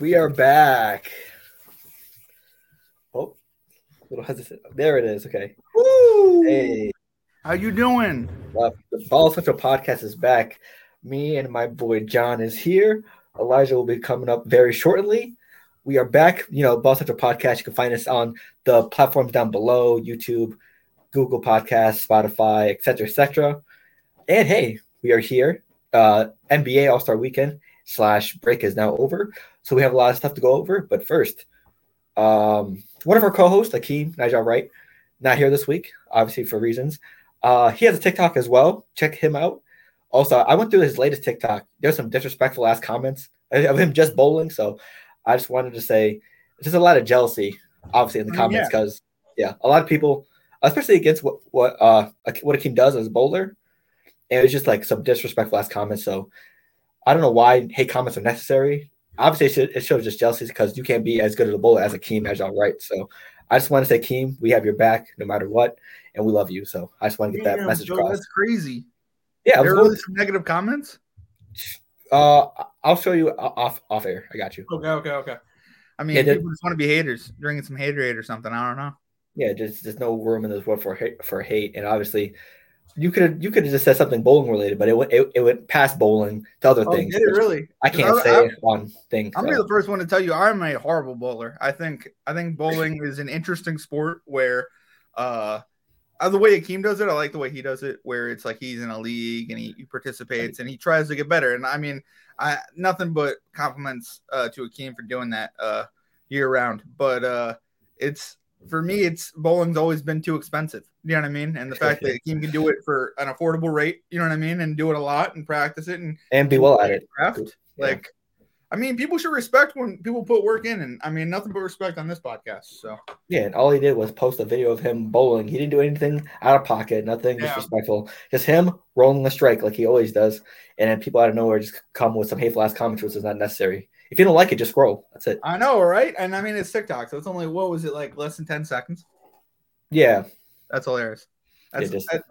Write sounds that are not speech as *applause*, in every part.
We are back. Oh, little hesitant. There it is. Okay. Woo! Hey, How you doing? uh, the Baller Central podcast is back. Me and my boy John is here. Elijah will be coming up very shortly. We are back. You know, Baller Central podcast. You can find us on the platforms down below: YouTube, Google Podcasts, Spotify, etc., etc. And hey, we are here. Uh, NBA All Star Weekend slash break is now over, so we have a lot of stuff to go over. But first, um, one of our co-hosts, Akeem Nigel Wright, not here this week, obviously for reasons. Uh, he has a TikTok as well. Check him out. Also, I went through his latest TikTok. There's some disrespectful ass comments *laughs* of him just bowling. So I just wanted to say there's a lot of jealousy, obviously, in the Oh, comments because yeah. a lot of people, especially against what what uh what Akeem does as a bowler, and it was just like some disrespectful ass comments. So I don't know why hate comments are necessary. Obviously, it, should, it shows just jealousy because you can't be as good as a bowler as Akeem as y'all right. So I just want to say, Akeem, we have your back no matter what, and we love you. So I just want to get that message Joe, across. That's crazy. Yeah, there are some negative comments. uh, I'll show you off off air. I got you. Okay, okay, okay. I mean, Yeah, people just want to be haters, drinking some haterade or something. I don't know. Yeah, there's there's no room in this world for hate, for hate, and obviously, you could you could have just said something bowling related, but it went it, it went past bowling to other Oh, things. did it really? I can't I- say I- it on thing. I'm so. be the first one to tell you I'm a horrible bowler. I think I think bowling is an interesting sport where uh uh, the way Akeem does it, I like the way he does it, where it's like he's in a league and he, he participates and he tries to get better. And I mean, I nothing but compliments uh, to Akeem for doing that uh, year round. But uh, it's for me, it's bowling's always been too expensive. You know what I mean? And the fact that Akeem can do it for an affordable rate, you know what I mean, and do it a lot and practice it and and be well at it. craft. Yeah. Like, I mean, people should respect when people put work in, and I mean, nothing but respect on this podcast. So Yeah, and all he did was post a video of him bowling. He didn't do anything out of pocket, nothing Yeah. disrespectful. Just him rolling the strike like he always does. And then people out of nowhere just come with some hateful ass comments, which is not necessary. If you don't like it, just scroll. That's it. I know, right? And I mean, it's TikTok, so it's only what was it like, less than ten seconds? Yeah, That's hilarious. That's Yeah, just- that,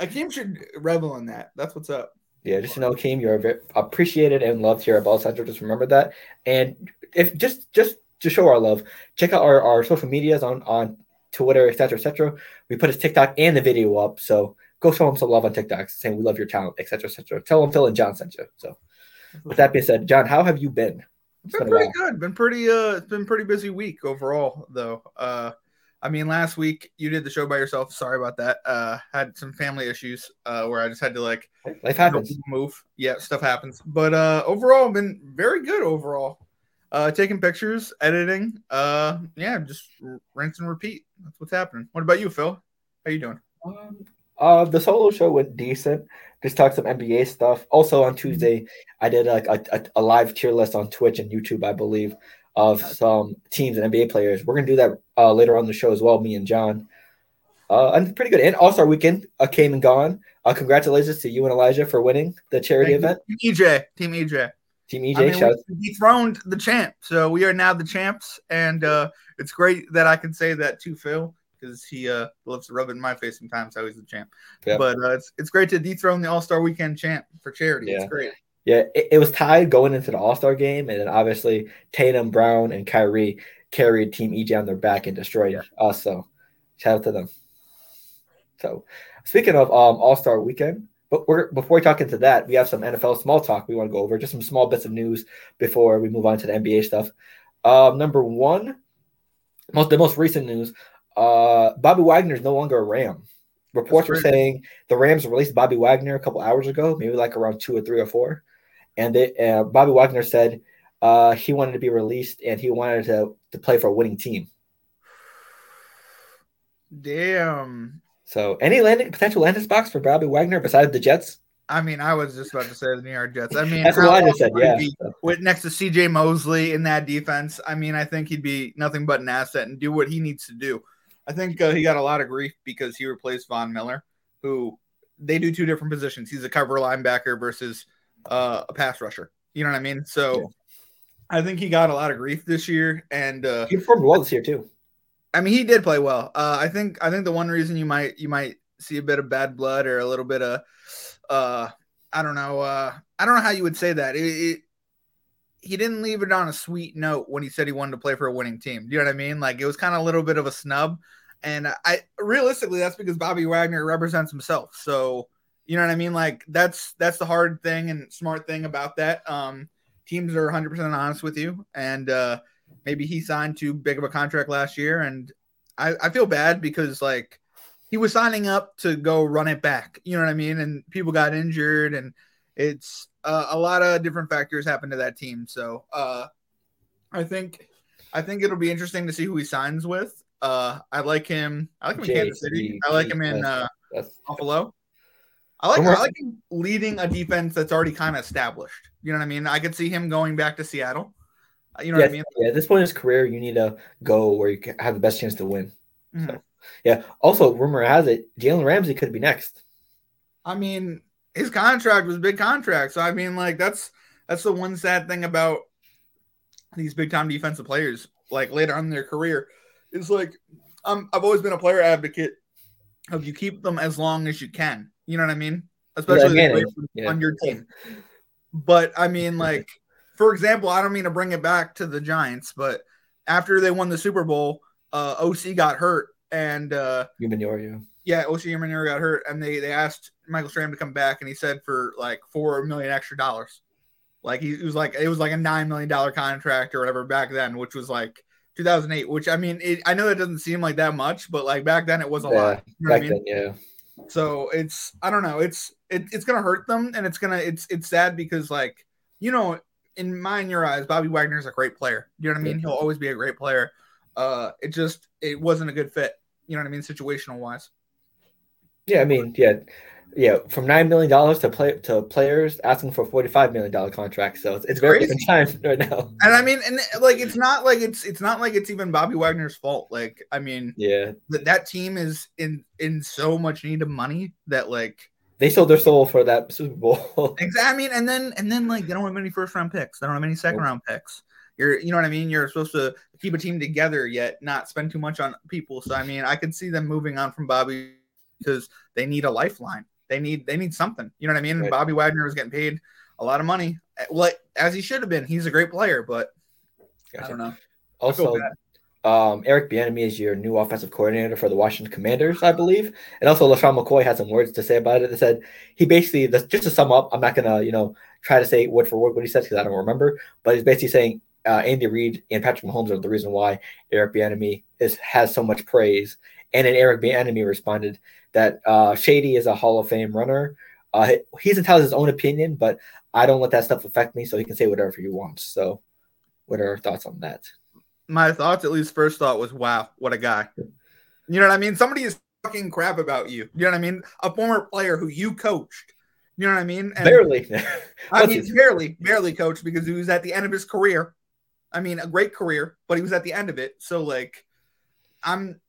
Akeem should revel in that. That's what's up. yeah. Just to know, Keem, you're appreciated and loved here at Baller Central. Just remember that. And if just just to show our love, check out our, our social medias on on Twitter, etc., etc. We put his TikTok and the video up, so go show him some love on TikTok, saying we love your talent, etc., etc. Tell him Phil and John sent you. So, with that being said, John, how have you been? It's been been pretty good. Been pretty uh it's been pretty busy week overall though. Uh I mean last week you did the show by yourself. Sorry about that. Uh had some family issues uh where I just had to like Life happens. move. Yeah, stuff happens. But uh overall been very good overall. Uh taking pictures, editing, uh yeah, just r- rinse and repeat. That's what's happening. What about you, Phil? How you doing? Um, uh, the solo show went decent. Just talked some NBA stuff. Also on Tuesday, I did like a, a, a live tier list on Twitch and YouTube, I believe, of some teams and NBA players. We're gonna do that uh, later on the show as well. Me and John. Uh, and pretty good. And All Star Weekend uh, came and gone. Uh, congratulations to you and Elijah for winning the charity Thank you. event. Team EJ. Team EJ. Team EJ, I mean, shout we dethroned the champ, so we are now the champs, and uh, it's great that I can say that too, Phil because he uh, loves to rub it in my face sometimes how he's the champ. Yeah. But uh, it's it's great to dethrone the All Star Weekend champ for charity. Yeah. It's great. Yeah, it, it was tied going into the All Star game, and then obviously Tatum, Brown, and Kyrie carried Team EJ on their back and destroyed us. So, shout out to them. So, speaking of um, All Star Weekend, but we're before we talk into that, we have some NFL small talk we want to go over, just some small bits of news before we move on to the NBA stuff. Um, number one, most the most recent news: uh, Bobby Wagner is no longer a Ram. Reports were saying the Rams released Bobby Wagner a couple hours ago, maybe like around two or three or four and they, uh, Bobby Wagner said uh, he wanted to be released and he wanted to, to play for a winning team. Damn. So, any landing potential landing spots for Bobby Wagner besides the Jets? I mean, I was just about to say the New York Jets. I mean, That's what I just said. awesome would it Yeah. be With next to CJ Mosley in that defense, I mean, I think he'd be nothing but an asset and do what he needs to do. I think uh, he got a lot of grief because he replaced Von Miller, who they do two different positions. He's a cover linebacker versus uh, a pass rusher. You know what I mean? So Yeah. I think he got a lot of grief this year, and uh, He performed well this year too. I mean, he did play well. Uh, I think I think the one reason you might you might see a bit of bad blood or a little bit of uh, I don't know uh, I don't know how you would say that. It, it, he didn't leave it on a sweet note when he said he wanted to play for a winning team. Do you know what I mean? Like it was kind of a little bit of a snub. And I realistically, that's because Bobby Wagner represents himself. So you know what I mean? Like that's that's the hard thing and smart thing about that. Um, teams are 100 percent honest with you, and uh, maybe he signed too big of a contract last year, and I, I feel bad because like he was signing up to go run it back. You know what I mean? And people got injured, and it's uh, a lot of different factors happen to that team. So uh, I think I think it'll be interesting to see who he signs with. Uh, I like him. I like him in Kansas City. I like him in uh, Buffalo. I like I like him leading a defense that's already kind of established. You know what I mean? I could see him going back to Seattle. You know yeah, what I mean? Yeah, at this point in his career, you need to go where you have the best chance to win. Mm-hmm. So, yeah. Also, rumor has it Jalen Ramsey could be next. I mean, his contract was big contract. So I mean, like that's that's the one sad thing about these big time defensive players. Like later on in their career, is like um, I've always been a player advocate of you keep them as long as you can. You know what I mean? Especially yeah, yeah. on your team. But I mean, like for example, I don't mean to bring it back to the Giants, but after they won the Super Bowl, uh, Osi got hurt and uh, Umenyiora. Yeah, Osi Umenyiora got hurt, and they they asked Michael Strahan to come back, and he said for like four million extra dollars. Like he was like it was like a nine million dollar contract or whatever back then, which was like 2008. Which I mean, it, I know that doesn't seem like that much, but like back then it was a yeah, lot. You know back I mean? then, yeah. So it's I don't know. It's it, it's gonna hurt them, and it's gonna it's it's sad because like you know in my in your eyes, Bobby Wagner is a great player. You know what I mean? He'll always be a great player. Uh, it just it wasn't a good fit. You know what I mean, situational wise. Yeah, I mean, yeah, yeah. From nine million dollars to play to players asking for forty five million dollar contracts, so it's, it's very different times *laughs* right now. And I mean, and like it's not like it's it's not like it's even Bobby Wagner's fault. Like, I mean, yeah, that that team is in in so much need of money that like they sold their soul for that Super Bowl. *laughs* exactly. I mean, and then and then like they don't have any first round picks. They don't have any second round picks. You're you know what I mean? You're supposed to keep a team together yet not spend too much on people. So I mean, I could see them moving on from Bobby because they need a lifeline. They need they need something. You know what I mean? Right. Bobby Wagner was getting paid a lot of money. Well, as he should have been. He's a great player, but gotcha. I don't know. Also, um, Eric Bieniemy is your new offensive coordinator for the Washington Commanders, I believe. And also, LeSean McCoy had some words to say about it. They said he basically, just to sum up, I'm not going to, you know, try to say word for word what he says because I don't remember, but he's basically saying uh, Andy Reid and Patrick Mahomes are the reason why Eric Bieniemy is has so much praise. And then Eric Bieniemy responded that uh, Shady is a Hall of Fame runner. Uh, he's entitled his own opinion, but I don't let that stuff affect me, so he can say whatever he wants. So, what are our thoughts on that? my thoughts, at least first thought was, wow, what a guy. You know what I mean? Somebody is talking crap about you. You know what I mean? A former player who you coached. You know what I mean? And barely. *laughs* I mean, barely, barely coached because he was at the end of his career. I mean, a great career, but he was at the end of it. So, like, I'm,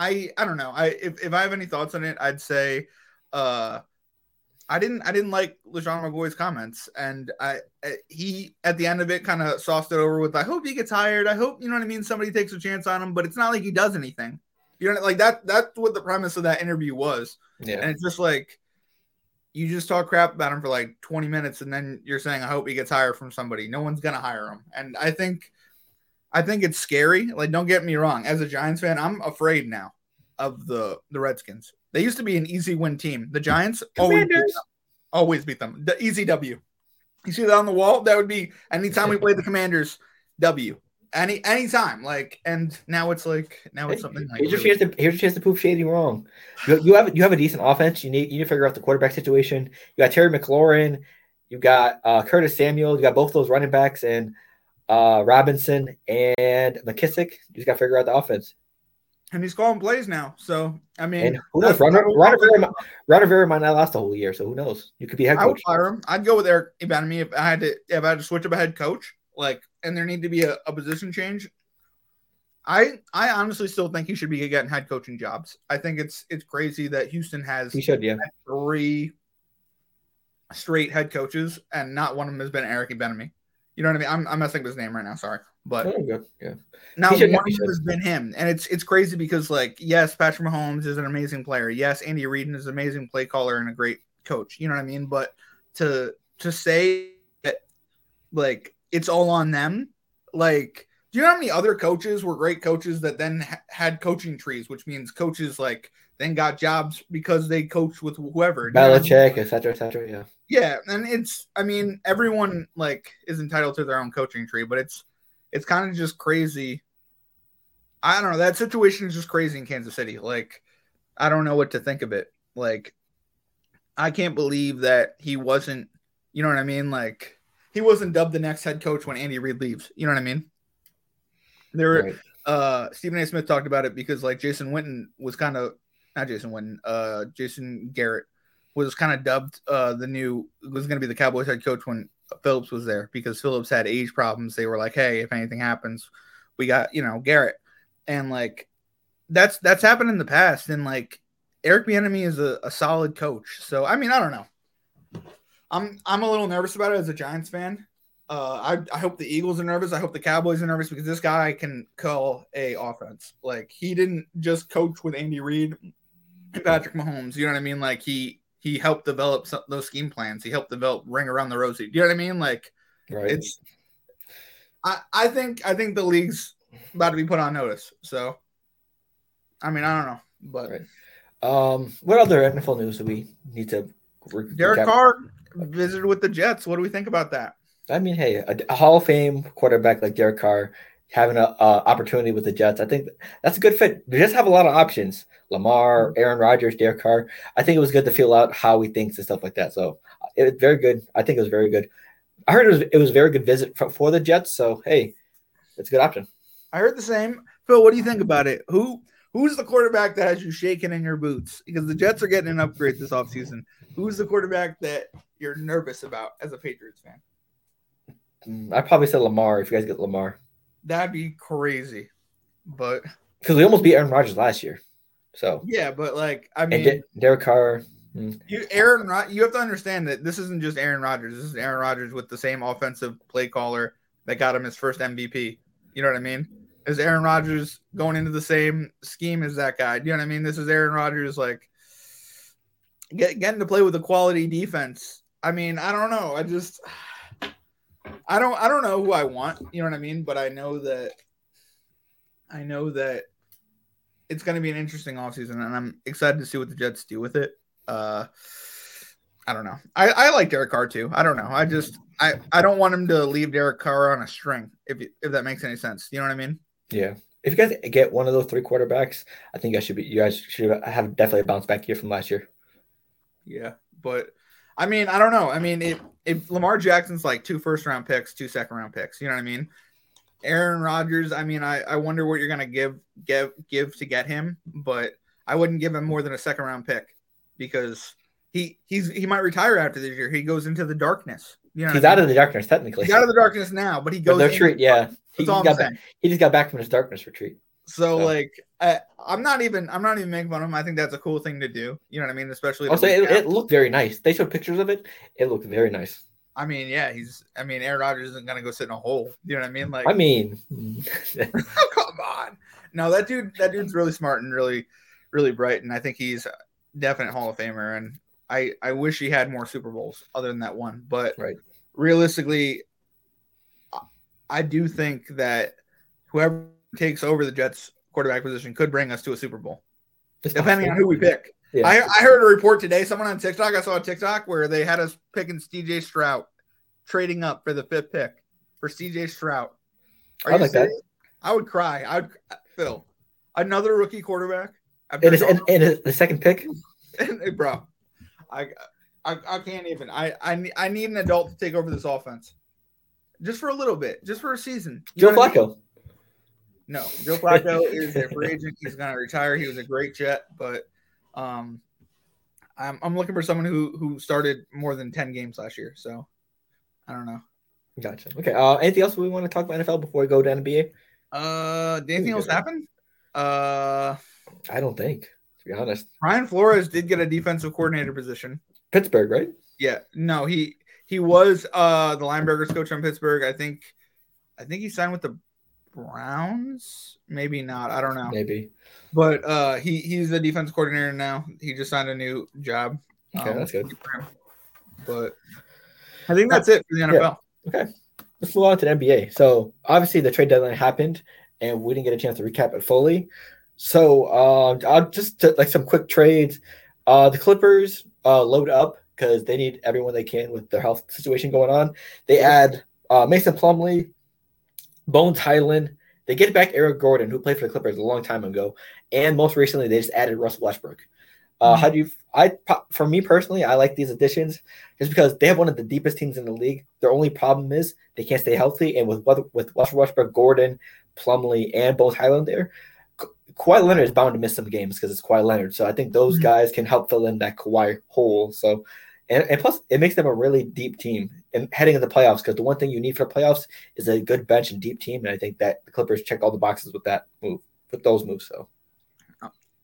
I, I don't know. I if, if I have any thoughts on it, I'd say, uh, I didn't I didn't like LeSean McCoy's comments, and I he at the end of it kind of sauced it over with I hope he gets hired. I hope you know what I mean. Somebody takes a chance on him, but it's not like he does anything. You know, like that. That's what the premise of that interview was. Yeah, and it's just like you just talk crap about him for like 20 minutes, and then you're saying I hope he gets hired from somebody. No one's gonna hire him, and I think I think it's scary. Like, don't get me wrong. As a Giants fan, I'm afraid now of the the Redskins. They used to be an easy win team. The Giants always beat, them, always beat them. The easy W. You see that on the wall? That would be anytime we play the Commanders, W. Any anytime, like, and now it's like now it's something like. Here's your chance to here's your chance to prove Shady wrong. You, you have you have a decent offense. You need you need to figure out the quarterback situation. You got Terry McLaurin, you got uh, Curtis Samuel, you got both those running backs and uh, Robinson and McKissic. You just got to figure out the offense and he's calling plays now. So I mean, and who knows? Ron, Ron, Rivera, Ron Rivera might not last a whole year, so who knows? You could be head coach. I would fire him. I'd go with Eric Bieniemy if I had to. If I had to switch up a head coach, like, and there need to be a, a position change. I I honestly still think he should be getting head coaching jobs. I think it's it's crazy that Houston has he should yeah three straight head coaches and not one of them has been Eric Bieniemy. You know what I mean? I'm, I'm messing with his name right now. Sorry. But yeah. now one has been him, and it's it's crazy because like yes, Patrick Mahomes is an amazing player. Yes, Andy Reid is an amazing play caller and a great coach. You know what I mean? But to to say that like it's all on them. Like, do you know how many other coaches were great coaches that then ha- had coaching trees, which means coaches like then got jobs because they coached with whoever. You know what I mean? Belichick, etc., etc. Yeah. Yeah, and it's I mean everyone like is entitled to their own coaching tree, but it's it's kind of just crazy. I don't know. That situation is just crazy in Kansas City. Like I don't know what to think of it. Like I can't believe that he wasn't, you know what I mean? Like he wasn't dubbed the next head coach when Andy Reid leaves. You know what I mean? There Right. uh Stephen A. Smith talked about it because like Jason Witten was kind of not Jason Witten, uh Jason Garrett was kind of dubbed uh the new was going to be the Cowboys head coach when Phillips was there because Phillips had age problems. They were like, "Hey, if anything happens, we got, you know, Garrett." And like that's that's happened in the past and like Eric Bieniemy is a, a solid coach. So, I mean, I don't know. I'm I'm a little nervous about it as a Giants fan. Uh, I, I hope the Eagles are nervous. I hope the Cowboys are nervous because this guy can call a offense. Like he didn't just coach with Andy Reid and Patrick Mahomes. You know what I mean? Like he he helped develop some, those scheme plans. He helped develop ring around the rosy. Do you know what I mean? Like Right. it's. I I think I think the league's about to be put on notice. So, I mean, I don't know, but Right. um, what other NFL news do we need to? re- Derek recap? Carr visited with the Jets. What do we think about that? I mean, hey, a, a Hall of Fame quarterback like Derek Carr having an opportunity with the Jets, I think that's a good fit. The Jets have a lot of options: Lamar, Aaron Rodgers, Derek Carr. I think it was good to feel out how he thinks and stuff like that. So it was very good. I think it was very good. I heard it was it was a very good visit for, for the Jets. So hey, it's a good option. I heard the same. Phil, what do you think about it? Who who's the quarterback that has you shaking in your boots? Because the Jets are getting an upgrade this offseason. Who's the quarterback that you're nervous about as a Patriots fan? Mm, I probably said Lamar if you guys get Lamar That'd be crazy. But because we almost beat Aaron Rodgers last year. So yeah, but like I mean, De- Derek Carr. mm, you Aaron Rod- you have to understand that this isn't just Aaron Rodgers. This is Aaron Rodgers with the same offensive play caller that got him his first MVP. You know what I mean? Is Aaron Rodgers going into the same scheme as that guy? Do you know what I mean? This is Aaron Rodgers like get, getting to play with a quality defense. I mean, I don't know. I just I don't I don't know who I want, you know what I mean? But I know that I know that it's going to be an interesting offseason and I'm excited to see what the Jets do with it. Uh I don't know. I, I like Derek Carr too. I don't know. I just I, I don't want him to leave Derek Carr on a string if if that makes any sense. You know what I mean? Yeah. If you guys get one of those three quarterbacks, I think I should be. You guys should have definitely a bounce back year from last year. Yeah, but I mean, I don't know. I mean, if if Lamar Jackson's like two first round picks, two second round picks, you know what I mean? Aaron Rodgers, I mean, I, I wonder what you're gonna give give give to get him, but I wouldn't give him more than a second round pick because he he's he might retire after this year. He goes into the darkness. You know, He's out mean? of the darkness technically. he's out of the darkness now, but he goes. the into retreat, yeah. He, all he got back, he just got back from his darkness retreat. So So- like I, I'm not even I'm not even making fun of him. I think that's a cool thing to do. You know what I mean? Especially if Also, it it, looked very nice. They showed pictures of it. It looked very nice. I mean, yeah, he's. I mean, Aaron Rodgers isn't gonna go sit in a hole. You know what I mean? Like, I mean, *laughs* oh, come on. No, that dude. That dude's really smart and really, really bright, and I think he's a definite Hall of Famer. And I, I wish he had more Super Bowls other than that one. But Right. realistically, I do think that whoever takes over the Jets quarterback position could bring us to a Super Bowl, it's depending on who we pick. Yeah. I, I heard a report today. Someone on TikTok. I saw a TikTok where they had us picking CJ Stroud, trading up for the fifth pick for CJ Stroud. Are I like that. I would cry. I would Phil. Another rookie quarterback. It is and, and the second pick. *laughs* Bro. I, I I can't even. I I need, I need an adult to take over this offense, just for a little bit, just for a season. You Joe what I mean? No, Joe Flacco *laughs* is a free agent. He's gonna retire. He was a great Jet, but um, I'm I'm looking for someone who who started more than ten games last year. So I don't know. Gotcha. Okay. Uh, anything else we want to talk about NFL before we go to NBA? Uh, did anything else happen? Uh, I don't think, to be honest. Brian Flores did get a defensive coordinator position. Pittsburgh, right? Yeah, no, he he was uh the linebackers coach on Pittsburgh. I think I think he signed with the Browns. Maybe not. I don't know. Maybe. But uh he he's the defense coordinator now. He just signed a new job. Okay, Um, that's good. But I think that's it for the NFL. Okay. let's move on to the NBA. So obviously the trade deadline happened, and we didn't get a chance to recap it fully. So uh, I'll just like some quick trades. Uh, the Clippers uh, load up because they need everyone they can with their health situation going on. They add uh, Mason Plumlee, Bones Hyland. They get back Eric Gordon, who played for the Clippers a long time ago, and most recently they just added Russell Westbrook. Uh, mm-hmm. How do you? I for me personally, I like these additions just because they have one of the deepest teams in the league. Their only problem is they can't stay healthy, and with with Russell Westbrook, Gordon, Plumlee, and Bones Hyland there, Kawhi Leonard is bound to miss some games because it's Kawhi Leonard. So I think those mm-hmm. guys can help fill in that Kawhi hole. So, and, and plus, it makes them a really deep team heading in the playoffs because the one thing you need for the playoffs is a good bench and deep team. And I think that the Clippers check all the boxes with that move, with those moves. So.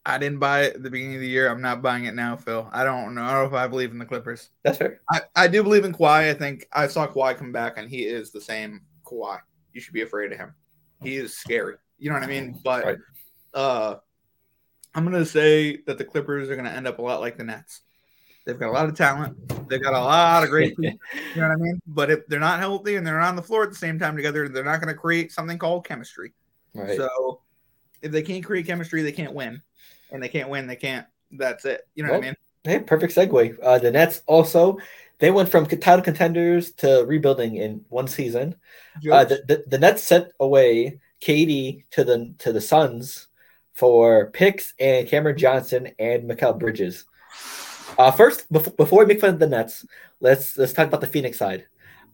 I didn't buy it at the beginning of the year. I'm not buying it now, Phil. I don't know. I don't know if I believe in the Clippers. That's fair. I, I do believe in Kawhi. I think I saw Kawhi come back, and he is the same Kawhi. You should be afraid of him. He is scary. You know what I mean? But right. uh, I'm going to say that the Clippers are going to end up a lot like the Nets. They've got a lot of talent. They've got a lot of great people. *laughs* you know what I mean? But if they're not healthy and they're on the floor at the same time together, they're not going to create something called chemistry. Right. So if they can't create chemistry, they can't win and they can't win, they can't. That's it. You know well, what I mean? Hey, perfect segue. Uh, the Nets also they went from title contenders to rebuilding in one season. Uh, the, the, the Nets sent away KD to the to the Suns for picks and Cameron Johnson and Mikal Bridges. Uh, first, before, before we make fun of the Nets, let's let's talk about the Phoenix side.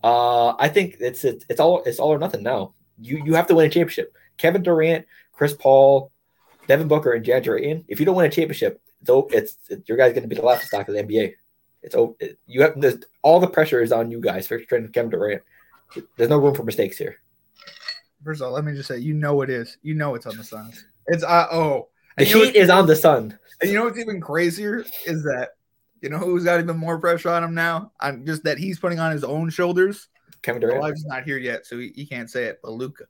Uh, I think it's, it's it's all it's all or nothing now. You you have to win a championship. Kevin Durant, Chris Paul, Devin Booker and Jadger in. If you don't win a championship, it's it's, it's your guy's going to be the last stock of the NBA. It's it, you have all the pressure is on you guys for trading Kevin Durant. There's no room for mistakes here. First of all, let me just say, you know it is. You know it's on the Suns. It's uh oh. The heat is on the Sun. And you know what's even crazier is that you know who's got even more pressure on him now? I'm just that he's putting on his own shoulders. Kevin Durant. Well, not here yet, so he, he can't say it. But Luka,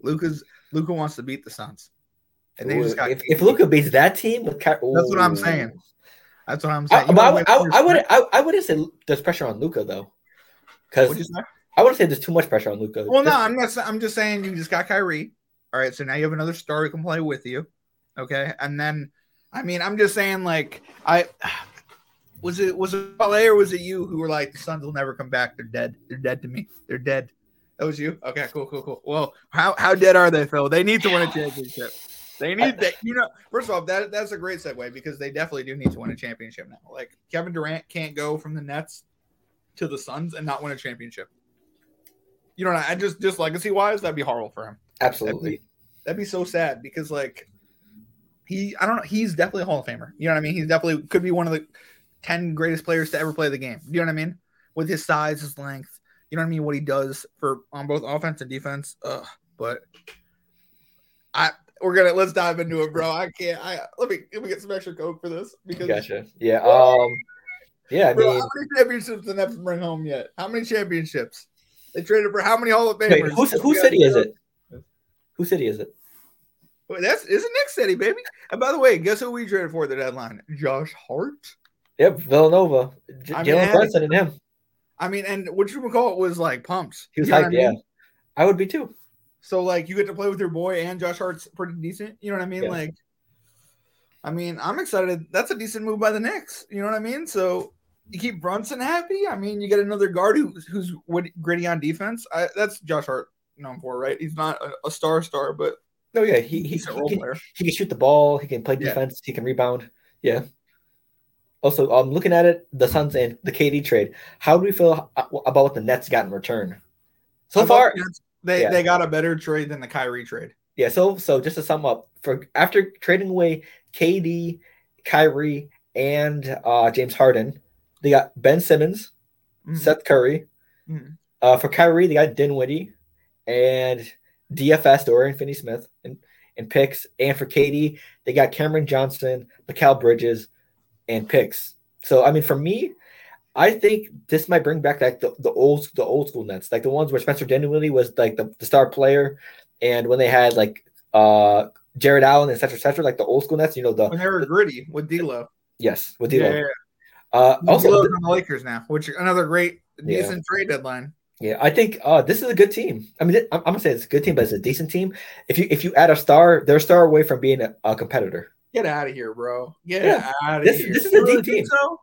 Luka's Luka wants to beat the Suns. And they just got if, if Luka beats that team with Ky- that's what I'm saying. That's what I'm saying. I, I, I, I would I, I wouldn't say there's pressure on Luka though, because I wouldn't say there's too much pressure on Luka. Well, no, I'm not. I'm just saying you just got Kyrie. All right, so now you have another star who can play with you. Okay, and then I mean I'm just saying like I was it was it LA or was it you who were like the Suns will never come back? They're dead. They're dead to me. They're dead. That was you. Okay, cool, cool, cool. Well, how how dead are they, Phil? They need to win a championship. They need that. You know, first of all, that that's a great segue because they definitely do need to win a championship now. Like Kevin Durant can't go from the Nets to the Suns and not win a championship. You know, I just just legacy wise, that'd be horrible for him. Absolutely, that'd be, that'd be so sad because like he, I don't know, he's definitely a Hall of Famer. You know what I mean? He's definitely could be one of the ten greatest players to ever play the game. You know what I mean? With his size, his length, you know what I mean? What he does for on both offense and defense. Ugh, but I we're gonna let's dive into it, bro. I can't. I let me let me get some extra coke for this because gotcha. Yeah. Um. Yeah. I bro, mean, how many championships the Nets bring home yet? How many championships? They traded for how many Hall of Famers? Wait, whose city is it? Who city is it? That's is it Knick City, baby. And by the way, guess who we traded for the deadline? Josh Hart. Yep, Villanova. J- Jalen Brunson and him. I mean, and what you call it was like pumps. He was hyped, I mean? yeah. I would be too. So like you get to play with your boy and Josh Hart's pretty decent. You know what I mean? Yeah. Like, I mean, I'm excited. That's a decent move by the Knicks. You know what I mean? So you keep Brunson happy. I mean, you get another guard who, who's gritty on defense. I, that's Josh Hart known for, right? He's not a, a star star, but no, yeah, he he, he, can, he, can, shoot the ball. He can play defense. Yeah. He can rebound. Yeah. Also, I'm um, looking at it, the Suns and the KD trade. How do we feel about what the Nets got in return? So far, they yeah. they got a better trade than the Kyrie trade. Yeah. So so just to sum up, for after trading away KD, Kyrie, and uh, James Harden, they got Ben Simmons, mm-hmm. Seth Curry. Mm-hmm. Uh, for Kyrie, they got Dinwiddie and DFS Dorian Finney Smith and, and picks. And for KD, they got Cameron Johnson, Mikal Bridges, and picks. So I mean, for me, I think this might bring back like the, the old the old school Nets, like the ones where Spencer Dinwiddie was like the, the star player, and when they had like uh Jarrett Allen, et cetera, et cetera, like the old school Nets, you know, the when they were the, gritty with D'Lo. Yes, with D'Lo. Yeah, yeah. Uh, also, the, the Lakers now, which another great decent yeah. trade deadline. Yeah, I think uh, this is a good team. I mean, I'm, I'm gonna say it's a good team, but it's a decent team. If you if you add a star, they're a star away from being a, a competitor. Get out of here, bro. Get Yeah. out of This- here. this is a deep think team. So?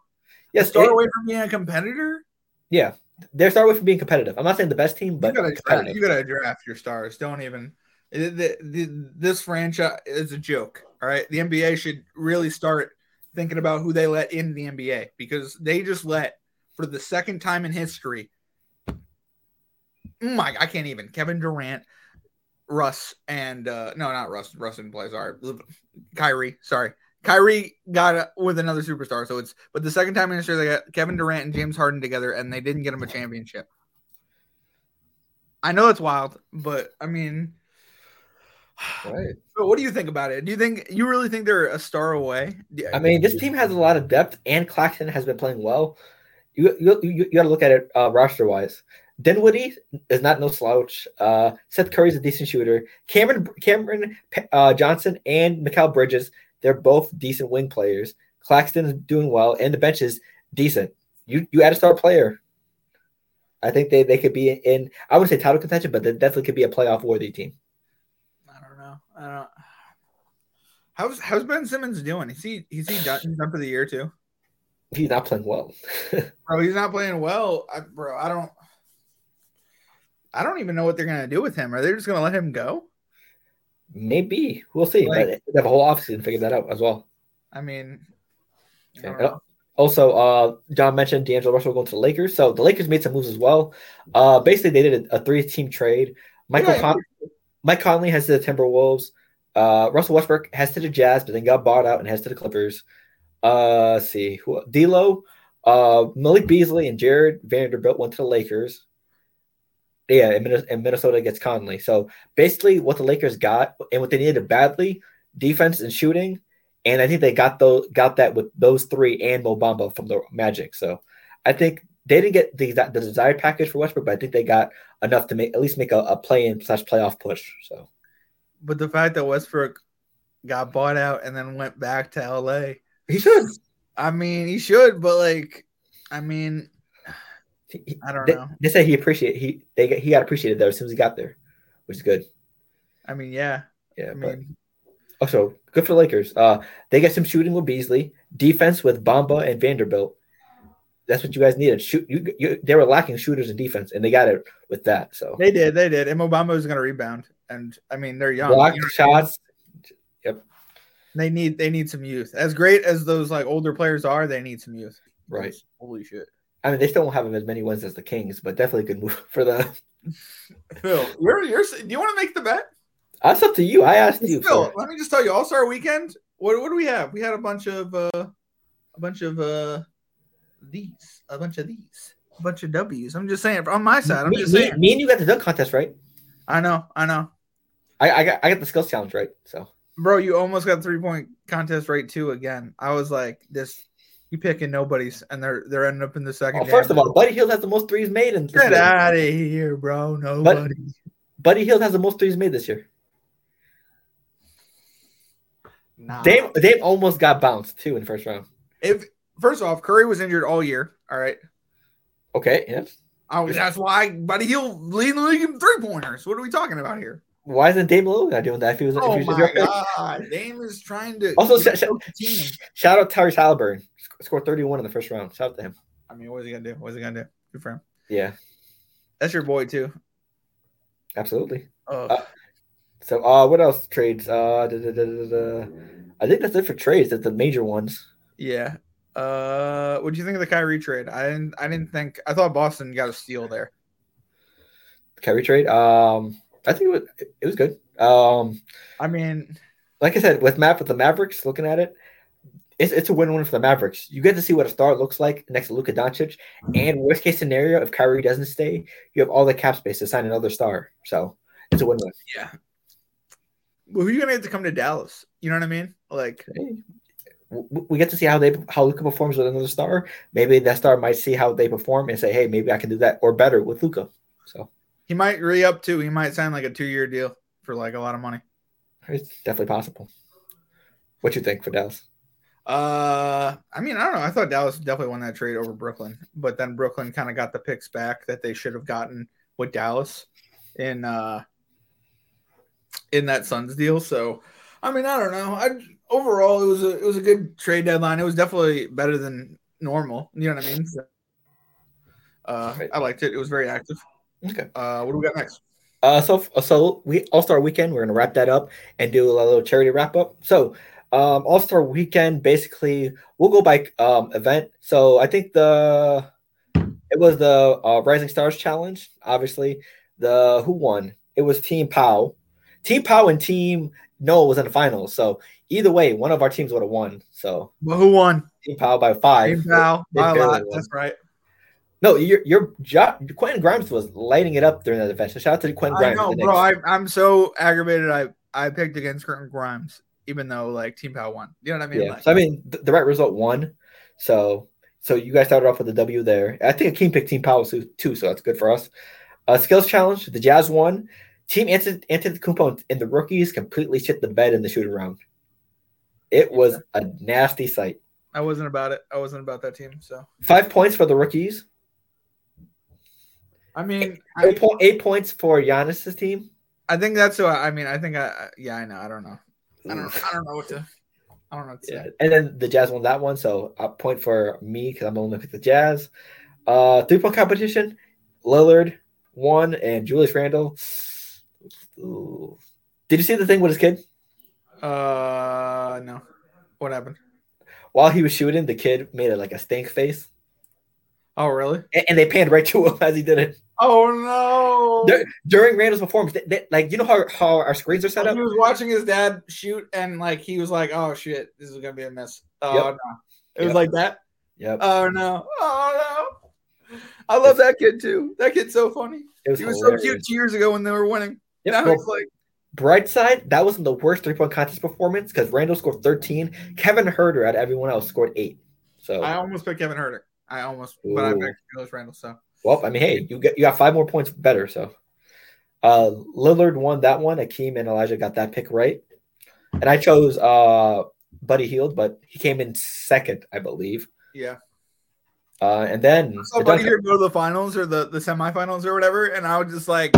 Yes, Start it- away from being a competitor? yeah, they're a star away from being competitive. I'm not saying the best team, You but gotta, draft, competitive. you gotta draft your stars. Don't even. the- the- the- this franchise is a joke. All right, the NBA should really start thinking about who they let in the NBA because they just let for the second time in history. Oh my, I can't even. Kevin Durant, Russ, and uh no, not Russ. Russ didn't play. Sorry, Kyrie. Sorry, Kyrie got it with another superstar. So it's but the second time in history they got Kevin Durant and James Harden together, and they didn't get him a championship. I know it's wild, but I mean, Right. but what do you think about it? Do you think you really think they're a star away? I mean, this team has a lot of depth, and Claxton has been playing well. You you, you, you got to look at it uh, roster wise. Dinwiddie is not no slouch. Uh, Seth Curry's a decent shooter. Cameron Cameron uh, Johnson and Mikal Bridges, they're both decent wing players. Claxton is doing well, and the bench is decent. You you add a star player. I think they, they could be in. I wouldn't say title contention, but they definitely could be a playoff worthy team. I don't know. I don't. How's how's Ben Simmons doing? Is he is he done, he's done for the year too? He's not playing well. *laughs* Bro, he's not playing well. I, bro, I don't. I don't even know what they're gonna do with him. Are they just gonna let him go? Maybe we'll see. Like- but they have a whole offseason to figure that out as well. I mean, I Yeah. Also, uh, John mentioned D'Angelo Russell going to the Lakers. So the Lakers made some moves as well. Uh, basically, they did a, a three-team trade. Michael Yeah, Con- Mike Conley has to the Timberwolves. Uh, Russell Westbrook has to the Jazz, but then got bought out and has to the Clippers. Uh, let's see, who D'Lo, uh, Malik Beasley, and Jarred Vanderbilt went to the Lakers. Yeah, and Minnesota gets Conley. So basically, what the Lakers got and what they needed badly, defense and shooting, and I think they got those got that with those three and Mo Bamba from the Magic. So I think they didn't get the, the desired package for Westbrook, but I think they got enough to make at least make a, a play in slash playoff push. So But the fact that Westbrook got bought out and then went back to LA, he should. I mean, he should, but like, I mean, He- I don't they, know. they say he appreciated he they got, he got appreciated there as soon as he got there, which is good. I mean, yeah. Yeah, I but mean, also good for the Lakers. Uh, they get some shooting with Beasley, defense with Bamba and Vanderbilt. That's what you guys needed. Shoot, you, you they were lacking shooters and defense, and they got it with that. So they did, they did. And Obama is going to rebound, and I mean, they're young. block You know what I mean? shots. They need, they need some youth. As great as those like older players are, they need some youth. Right. Holy shit. I mean, they still won't have as many wins as the Kings, but definitely a good move *laughs* for them. Phil, you're, you're, do you want to make the bet? That's up to you. I asked you. Phil, let me just tell you, All Star Weekend. What what do we have? We had a bunch of uh, a bunch of uh, these, a bunch of these, a bunch of W's. I'm just saying on my side. I'm me, just me- saying. me and you got the dunk contest right. I know, I know, I, I got I got the skills challenge right. So bro. You almost got three point contest right too again. I was like, this. You picking nobody's, and they're they're ending up in the second. oh, first of all, Buddy Hield has the most threes made, and get out of here, bro. Nobody. Buddy Hield has the most threes made this year. nah. Dame Dame almost got bounced too in the first round. If first off, Curry was injured all year. All right. Okay, yes. Oh, that's why Buddy Hield leading the league in three pointers. What are we talking about here? Why isn't Dame Lillard not doing that? If he was, Oh if he was oh my god, Dame is trying to Also, get sh- shout out Tyrese Halliburton, scored 31 in the first round. Shout out to him. I mean, what is he gonna do? What is he gonna do? Good for him. Yeah, That's your boy too. absolutely. Oh, Uh, So, uh, what else trades? Uh, da, da, da. I think that's it for trades. That's the major ones. yeah. Uh, what do you think of the Kyrie trade? I didn't. I didn't think. I thought Boston got a steal there. The Kyrie trade. Um, I think it was it was good. Um, I mean, like I said, with Matt with the Mavericks, looking at it, it's, it's a win-win for the Mavericks. You get to see what a star looks like next to Luka Doncic, and worst case scenario, if Kyrie doesn't stay, you have all the cap space to sign another star. So it's a win-win. yeah. Well, who are you gonna get to come to Dallas? You know what I mean? Like, Hey, we get to see how they how Luka performs with another star. Maybe that star might see how they perform and say, "Hey, maybe I can do that or better with Luka." So he might re up too. He might sign like a two year deal for like a lot of money. it's definitely possible. What you think for Dallas? Uh, I mean, I don't know. I thought Dallas definitely won that trade over Brooklyn, but then Brooklyn kind of got the picks back that they should have gotten with Dallas in uh in that Suns deal. So, I mean, I don't know. I overall it was a it was a good trade deadline. It was definitely better than normal. You know what I mean? So, uh, I liked it. It was very active. Okay. Uh, what do we got next? Uh, so so we All Star Weekend. We're gonna wrap that up and do a little charity wrap up. So, um, All Star Weekend. Basically, we'll go by um event. So I think the it was the uh, Rising Stars Challenge. Obviously, the who won? It was Team Pau. Team Pau and Team Noah was in the finals. So either way, one of our teams would have won. So Well, who won? Team Pau by five. Team. They By a lot. won. That's right. No, your your jo- Quentin Grimes was lighting it up during that event. So shout out to Quentin I Grimes. know, bro. I, I'm so aggravated. I I picked against Quentin Grimes, even though like Team Pau won. You know what I mean? yeah. Like, So I mean, the, the right result won. So so you guys started off with a W there. I think Akeem picked Team Power too, too, so that's good for us. Uh, skills challenge. The Jazz won. Team Ant- Antetokounmpo and the rookies completely shit the bed in the shoot around. It was a nasty sight. I wasn't about it. I wasn't about that team. So Five points for the rookies. I mean, I, Eight, po- eight points for Giannis's team. I think that's what I mean. I think I I- yeah. I know. I don't know. I don't. I don't know what to. I don't know. What to Yeah, say. and then the Jazz won that one, so a point for me because I'm only pick the Jazz. Uh, three point competition, Lillard won, and Julius Randle. Ooh. Did you see the thing with his kid? Uh, no. What happened? While he was shooting, the kid made it like a stink face, Oh, really? and, and they panned right to him *laughs* as he did it Oh no! During Randle's performance. They, they- like you know how, how our screens are set up. He was watching his dad shoot, and like he was like, "Oh shit, this is gonna be a mess." Oh Yep. no! It was Yep. like that. Yep, Oh no! Oh no! I love that kid too. That kid's so funny. was, He was so cute two years ago when they were winning. Yep, Now well, he's like, bright side, that wasn't the worst three point contest performance because Randall scored 13. Kevin Huerter out of everyone else scored eight. So I almost picked Kevin Huerter. I almost, but I Ooh. picked Julius Randle. So Well, I mean, hey, you got you got five more points better. So, uh, Lillard won that one. Akeem and Elijah got that pick right, and I chose uh Buddy Hield, but he came in second, I believe. yeah. Uh, and then the Buddy here go to the finals or the the semifinals or whatever, and I was just like,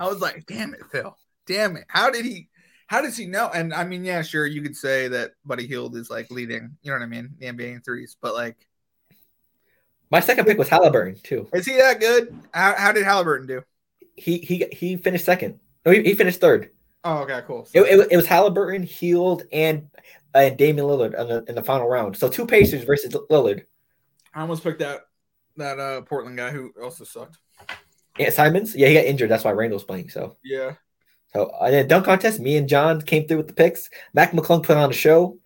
I was like, damn it, Phil, damn it, how did he? How does he know? And I mean, yeah, sure, you could say that Buddy Hield is like leading, you know what I mean, the NBA in threes, but like, my second pick was Halliburton too. is he that good? How, how did Halliburton do? He he he finished second. No, he, he finished third. Oh, okay, cool. It, it, it was Halliburton, Hield, and and Damian Lillard in the, in the final round. So two Pacers versus Lillard. I almost picked that that uh Portland guy who also sucked. Yeah, Simons, yeah, he got injured. That's why Randle's playing. So Yeah. So and then dunk contest, me and John came through with the picks. Mac McClung put on a show.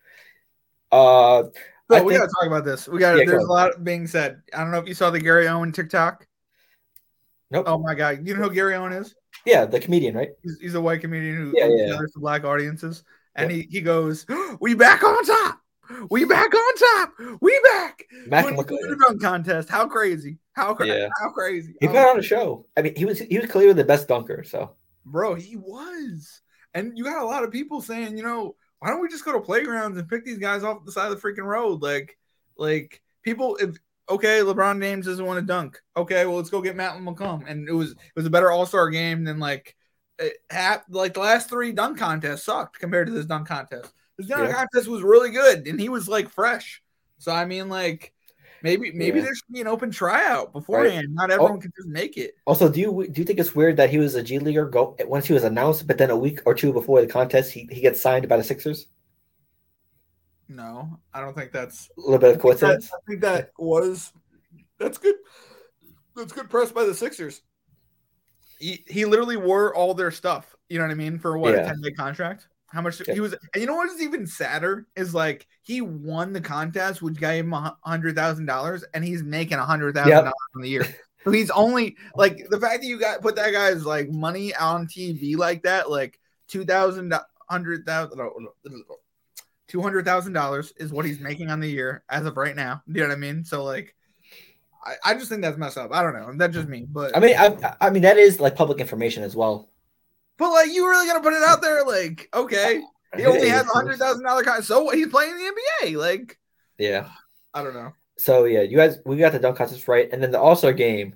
Uh, So I we think- gotta talk about this. We got Yeah, there's go a lot being said. I don't know if you saw the Gary Owen TikTok. nope. Oh my god, you know who Gary Owen is? Yeah, the comedian, right? He's, he's a white comedian who Yeah, yeah. the black audiences, and he he goes, "We back on top. We back on top. We back." Mac McClung. dunk contest. How crazy? How cra- Yeah. how crazy? He Oh, put on a show. I mean, he was he was clearly the best dunker. So bro, he was. And you got a lot of people saying, you know, why don't we just go to playgrounds and pick these guys off the side of the freaking road? Like, like people, if okay, LeBron James doesn't want to dunk. Okay, well, let's go get Matt McCollum. And it was it was a better All Star game than like it like the last three dunk contests sucked compared to this dunk contest. This dunk Yeah. contest was really good, and he was like fresh. So I mean, like. Maybe maybe Yeah. there should be an open tryout beforehand. Not oh. everyone can just make it. also, do you do you think it's weird that he was a G leaguer go once he was announced, but then a week or two before the contest, he, he gets signed by the Sixers? No, I don't think that's A little bit of That- coincidence. I think that was that's good. That's good press by the Sixers. He, he literally wore all their stuff. You know what I mean? For what a ten day contract. How much he was? And you know what is even sadder is like he won the contest, which gave him a hundred thousand dollars, and he's making a hundred thousand dollars in the year. So he's only like the fact that you got put that guy's like money on TV like that, like two thousand hundred thousand two hundred thousand dollars is what he's making on the year as of right now. You know what I mean? So like, I, I just think that's messed up. I don't know. That's just me, but I mean, I, I mean that is like public information as well. But like, you really gonna put it out there? Like, okay, He only has a hundred thousand dollar contract. So what? He's playing the NBA. Like, Yeah. I don't know. So yeah, you guys, we got the dunk contest right, and then the All Star game.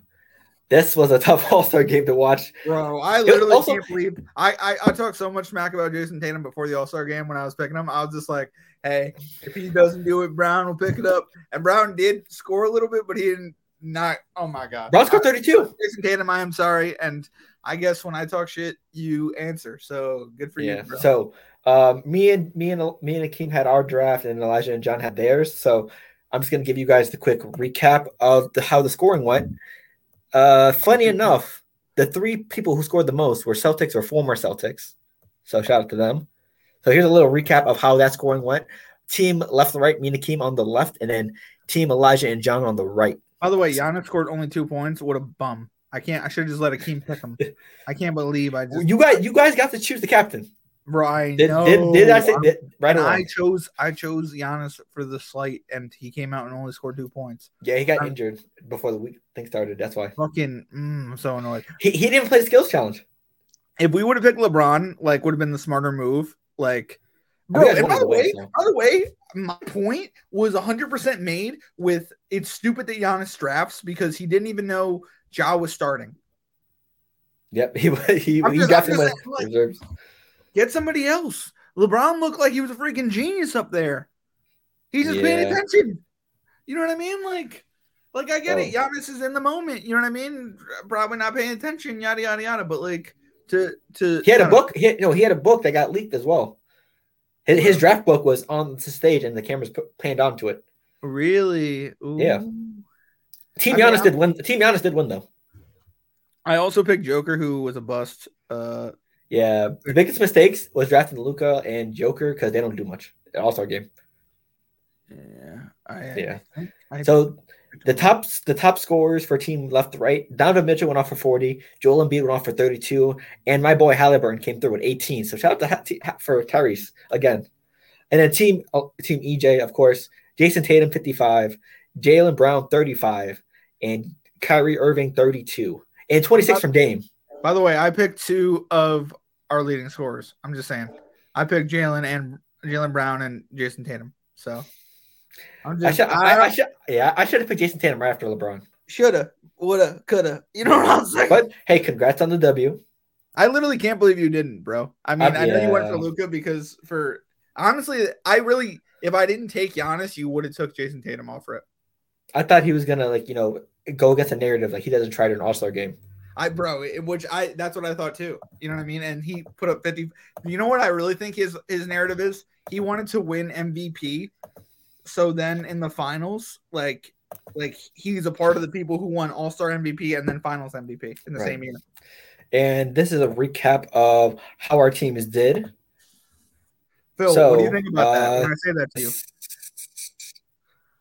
This was a *laughs* tough All Star game to watch. Bro, I literally also- can't believe I, I I talked so much smack about Jayson Tatum before the All Star game when I was picking him. I was just like, hey, if he doesn't do it, Brown will pick it up. And Brown did score a little bit, but he didn't not. Oh my god, I- 32. Jayson Tatum, I am sorry, and I guess when I talk shit, you answer. So good for Yeah. you. Bro. So um, me and me and me and Akeem had our draft, and Elijah and John had theirs. So I'm just gonna give you guys the quick recap of the, how the scoring went. Uh, funny enough, the three people who scored the most were Celtics or former Celtics. So shout out to them. So here's a little recap of how that scoring went. Team left and right, me and Akeem on the left, and then team Elijah and John on the right. By the way, Giannis scored only two points. What a bum! I can't. I should have just let Akeem pick him. I can't believe I just. *laughs* You guys, you guys got to choose the captain. I Did, did, did I say did, right I chose I chose Giannis for the slight, and he came out and only scored two points. Yeah, he got I'm- injured before the week thing started. That's why Fucking, mm, I'm so annoyed. he, he didn't play the skills challenge. If we would have picked LeBron, like, would have been the smarter move. Like, bro. And by the way, by the way, my point was 100 percent made. With it's stupid that Giannis drafts because he didn't even know Ja was starting. Yep, *laughs* he he, I'm he just- just saying, like- reserves. Get somebody else. LeBron looked like he was a freaking genius up there. He's just paying attention. You know what I mean? Like, like I get it. Oh. Giannis is in the moment. You know what I mean? Probably not paying attention. Yada yada yada. But like to to He had a know. book. He had, no, he had a book that got leaked as well. His, his draft book was on the stage, and the cameras panned onto it. Really? Ooh. Yeah. Team I Giannis I'm- did win. Team Giannis did win though. I also picked Joker, who was a bust. Uh, Yeah, the biggest mistakes was drafting Luka and Joker because they don't do much. All Star game. yeah. I, Yeah. I, I, So the top the top scorers for team left to right. Donovan Mitchell went off for 40. Joel Embiid went off for 32. And my boy Halliburton came through with 18. So shout out to for Tyrese again. And then team oh, team EJ, of course, Jayson Tatum 55, Jaylen Brown 35, and Kyrie Irving 32. And 26 from Dame. By the way, I picked two of our leading scorers. I'm just saying. I picked Jaylen and Jaylen Brown and Jayson Tatum. So I'm I should, I, I should, yeah, I should have picked Jayson Tatum right after LeBron. shoulda, woulda, coulda. You know what I'm saying? But hey, congrats on the W. I literally can't believe you didn't, bro. I mean, Uh, I know you went for Luka because for honestly, I really if I didn't take Giannis, you would have took Jayson Tatum off for it. I thought he was gonna like you know go against a narrative like he doesn't try to an All Star game. I bro, it- which I that's what I thought too. You know what I mean? And he put up 50. You know what I really think his his narrative is? He wanted to win MVP. So then in the finals, like like he's a part of the people who won All-Star MVP and then Finals MVP in the Right. same year. And this is a recap of how our team is did. Phil, So, what do you think about that? uh, When I say that to you,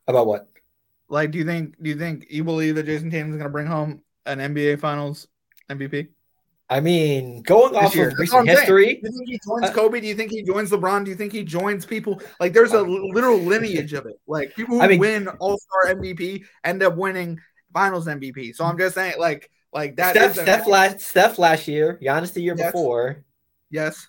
About what? like, do you think do you think you believe that Jayson Tatum is going to bring home an NBA Finals MVP? I mean, going off year. of recent I'm saying. history, Do you think he joins Uh, Kobe? Do you think he joins LeBron? Do you think he joins people? Like, there's a literal lineage of it. Like, people *laughs* who I mean- win All Star MVP end up winning Finals MVP. So I'm just saying, like, like that. Steph, is a- Steph last Steph last year, Giannis the year Yes. before. yes,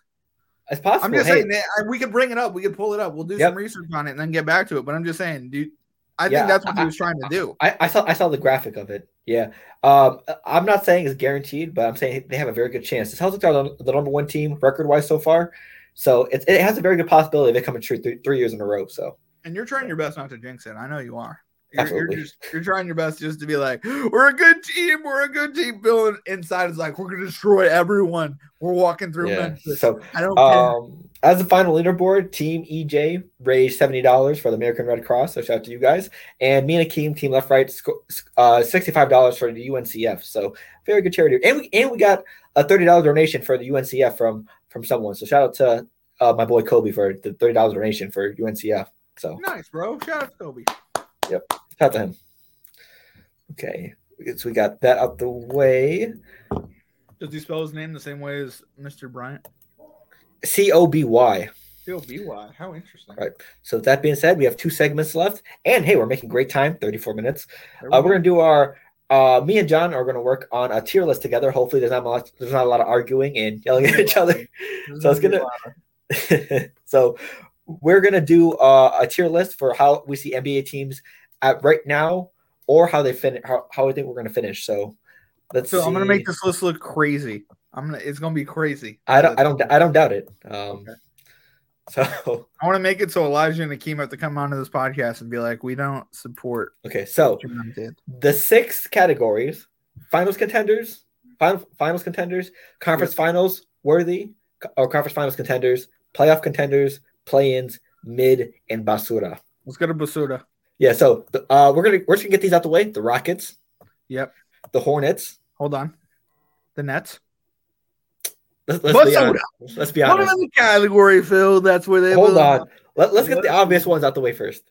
It's possible. I'm just Hey, saying that we could bring it up. We could pull it up. We'll do Yep. some research on it and then get back to it. But I'm just saying, dude. I Yeah, think that's what I- he was trying to do. I, I saw I saw the graphic of it. Yeah. Um, I'm not saying it's guaranteed, but I'm saying they have a very good chance. The Celtics are the, the number one team record wise so far, so it, it has a very good possibility of it coming true th- three years in a row. So And you're trying your best not to jinx it. I know you are. You're, you're just you're trying your best just to be like, we're a good team, we're a good team. Bill inside is like, we're gonna destroy everyone. We're walking through yeah. Memphis. So I don't care. um, as the final leaderboard, Team EJ raised seventy dollars for the American Red Cross. So shout out to you guys. And me and Akeem, Team Left Right, uh, sixty five dollars for the UNCF. So very good charity. And we and we got a thirty dollars donation for the UNCF from from someone. So shout out to uh, my boy Kobe for the thirty dollars donation for UNCF. So Nice, bro. Shout out to Kobe. Shout out to him. Okay, so we got that out the way. Does he spell his name the same way as Mr. Bryant? C O B Y. C O B Y. How interesting. Right. So with that being said, we have two segments left, and hey, we're making great time, thirty-four minutes. We uh, we're gonna do our. Uh, me and John are gonna work on a tier list together. Hopefully, there's not a lot. There's not a lot of arguing and yelling at each other. So it's gonna. *laughs* so we're gonna do uh, a tier list for how we see NBA teams at right now, or how they finish, how, how I think we're gonna finish. So let's. So I'm gonna make this list look crazy. I'm gonna. It's gonna be crazy. I don't. I don't. I don't doubt it. Um, Okay. So *laughs* I want to make it so Elijah and Akeem have to come onto this podcast and be like, "We don't support okay. So what John did." the six categories: finals contenders, final, finals contenders, conference finals worthy, or conference finals contenders, playoff contenders, play-ins, mid, and basura. Let's go to Basura. Yeah. So uh, we're gonna we're just gonna get these out the way. The Rockets, Yep. the Hornets. Hold on. The Nets. Let's, let's be honest. Let's be honest. the category, Phil. That's where they Hold on. Let, let's get the obvious ones out the way first.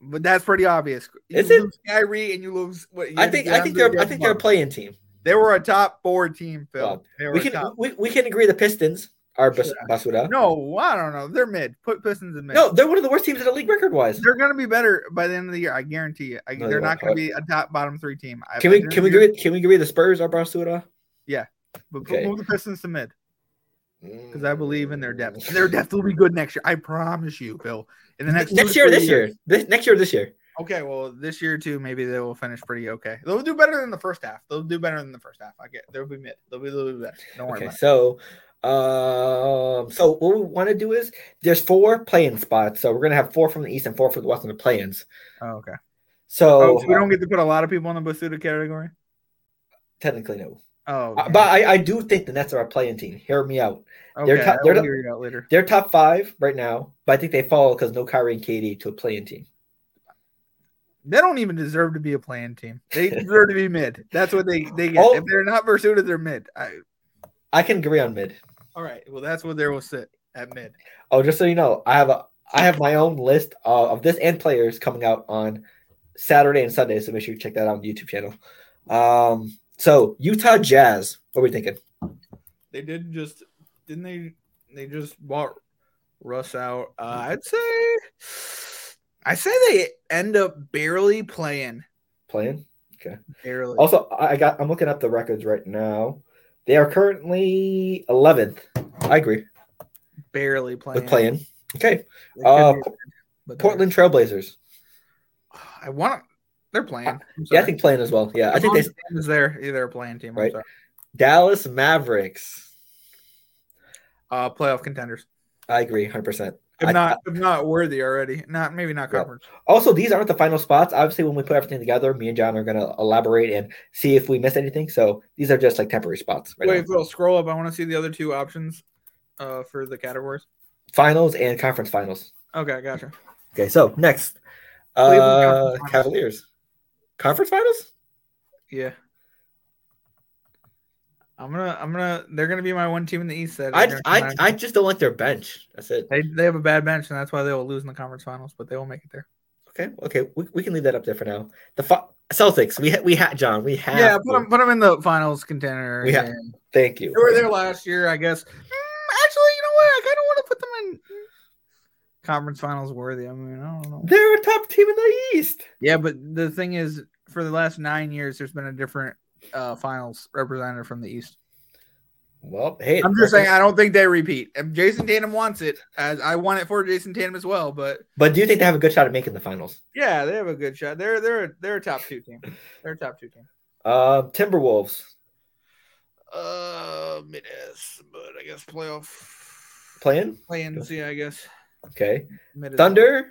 But that's pretty obvious. You Is it? Kyrie and you lose. What, you I think I think they're I think they're a playing team. They were a top four team, Phil. Well, We can we, we can agree the Pistons are bas- basura. No, I don't know. They're mid. Put Pistons in mid. No, they're one of the worst teams in the league record wise. they're gonna be better by the end of the year. I guarantee you. I, No, they're they not won't. gonna be a top bottom three team. Can by we can we year- agree can we agree the Spurs are basura? Yeah, but Okay. move the Pistons to mid because I believe in their depth. Mm. Their depth will be good next year. I promise you, Phil. In the next next to year, this year, this next year, this year. Okay, well, this year too, maybe they will finish pretty okay. They'll do better than the first half. They'll do better than the first half. I get. They'll be mid. They'll be a little bit better. Don't worry Okay, about it. so um, so what we want to do is there's four playing spots, so we're gonna have four from the east and four from the west on the play-ins. Oh, okay. So, Oh, so we don't get to put a lot of people in the Basura category. technically no, Oh, Uh, okay. but I, I do think the Nets are a playing team. Hear me out. okay. they're top- they're hear you out later. They're top five right now, but I think they fall because no Kyrie and KD to a playing team. They don't even deserve to be a playing team. They deserve to be mid. That's what they they get. *laughs* Oh. If they're not Basura, they're mid. I, I can agree on mid. All right. Well, that's what they will sit at mid. Oh, just so you know, I have a I have my own list uh, of this and players coming out on Saturday and Sunday, so make sure you check that out on the YouTube channel. Um, so Utah Jazz, what are we thinking? They did just didn't they? They just bought Russ out. Uh, I'd say, I say they end up barely playing. Playing? Okay. Barely. Also, I I got I'm looking up the records right now. They are currently 11th. I agree barely playing. with playing. Okay, Uh, be, Portland Trailblazers. I want. They're playing. I'm Yeah, I think playing as well. Yeah, I As think they is there. They're a playing team. Right. Dallas Mavericks. Uh, playoff contenders. I agree, 100. percent If I- not, if not worthy already. Not maybe not Yeah. conference. Also, these aren't the final spots. Obviously, when we put everything together, me and John are going to elaborate and see if we miss anything. So these are just like temporary spots. Right Wait, now. Phil, scroll up. I want to see the other two options. Uh, for the categories. Finals and conference finals. Okay, gotcha. Okay, so next, uh, Cavaliers, conference finals. Yeah. I'm gonna, I'm gonna. They're gonna be my one team in the East. That I, I. I just don't like their bench. That's it. they, they have a bad bench, and that's why they will lose in the conference finals. But they will make it there. Okay, okay, we, we can leave that up there for now. The Celtics, we ha- we had John, we have. yeah, put them, put them in the finals contender. We have- Thank you. They were there last year, I guess. Mm, actually, you know what? I kind of want to put them in conference finals worthy. I mean, I don't know. They're a top team in the East. Yeah, but the thing is, for the last nine years, there's been a different uh, finals representative from the East. Well, hey, I'm just saying, I don't think they repeat. If Jayson Tatum wants it, as I want it for Jayson Tatum as well, but But do you think they have a good shot at making the finals? yeah, they have a good shot. They're they're they're a top two team. They're a top two team. Uh, Timberwolves, Uh, it is, but I guess playoff playing. play-ins. Yeah, I guess Okay, mid as well. Thunder.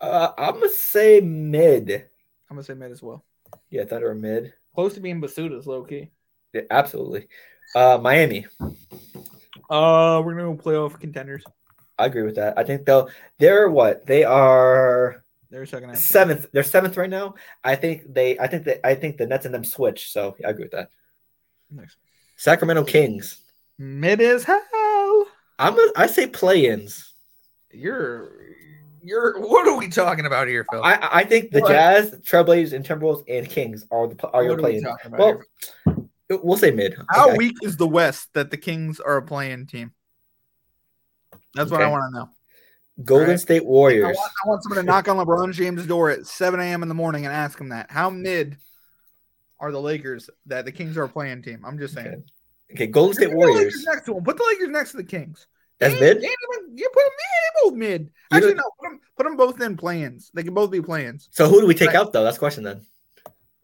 Uh, I'm gonna say mid. I'm gonna say mid as well. Yeah, Thunder or mid. Close to being Basuras, low key. Yeah, absolutely. Uh, Miami. Uh, we're gonna go playoff contenders. I agree with that. I think they'll. They're what? They are They're second half. seventh. They're seventh right now. I think they. I think that. I think the Nets and them switch. So yeah, I agree with that. Next. Sacramento Kings. Mid as hell. I'm. A, I say play-ins. You're you're what are we talking about here, Phil? I. I think the What? Jazz, Trailblazers, and Timberwolves and Kings are the are your playing. are we talking about well, here? we'll say mid. How Okay. weak is the West that the Kings are a playing team? That's what I want to know. Golden Alright. State I Warriors. want, I want someone to knock on LeBron James' door at 7 a.m. in the morning and ask him that. How mid are the Lakers that the Kings are a playing team? I'm just saying. Okay. Okay, Golden State Put the Lakers Warriors. next to them. Put the Lakers next to the Kings. That's Yeah, mid. yeah, You put them mid, both mid. You Actually, know- no, put them, put them both in plans. They can both be plans. So who do we take out though? That's the question then.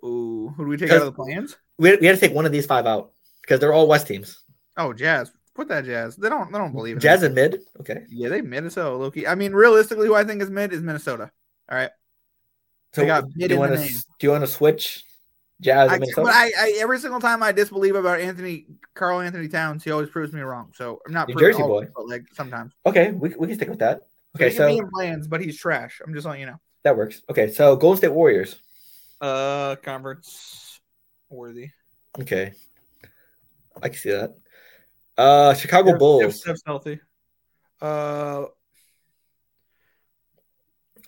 Ooh, who do we take out of the plans? We, we had to take one of these five out because they're all West teams. Oh, Jazz. Put that Jazz. They don't. They don't believe in Jazz it. and mid. Okay. Yeah, they Minnesota, Loki. I mean, realistically, who I think is mid is Minnesota. All right. So They got do mid you in want to name. do you want to switch Jazz I, but I, I every single time I disbelieve about Anthony Karl Anthony Towns, he always proves me wrong. So I'm not New Jersey boy. of but like sometimes. okay, we, we can stick with that. Okay, he can be so in plans, but he's trash. I'm just letting you know. that works. Okay, so Golden State Warriors. Uh, conference worthy. Okay, I can see that. Uh, Chicago If- if Bulls. Steph's healthy. Uh,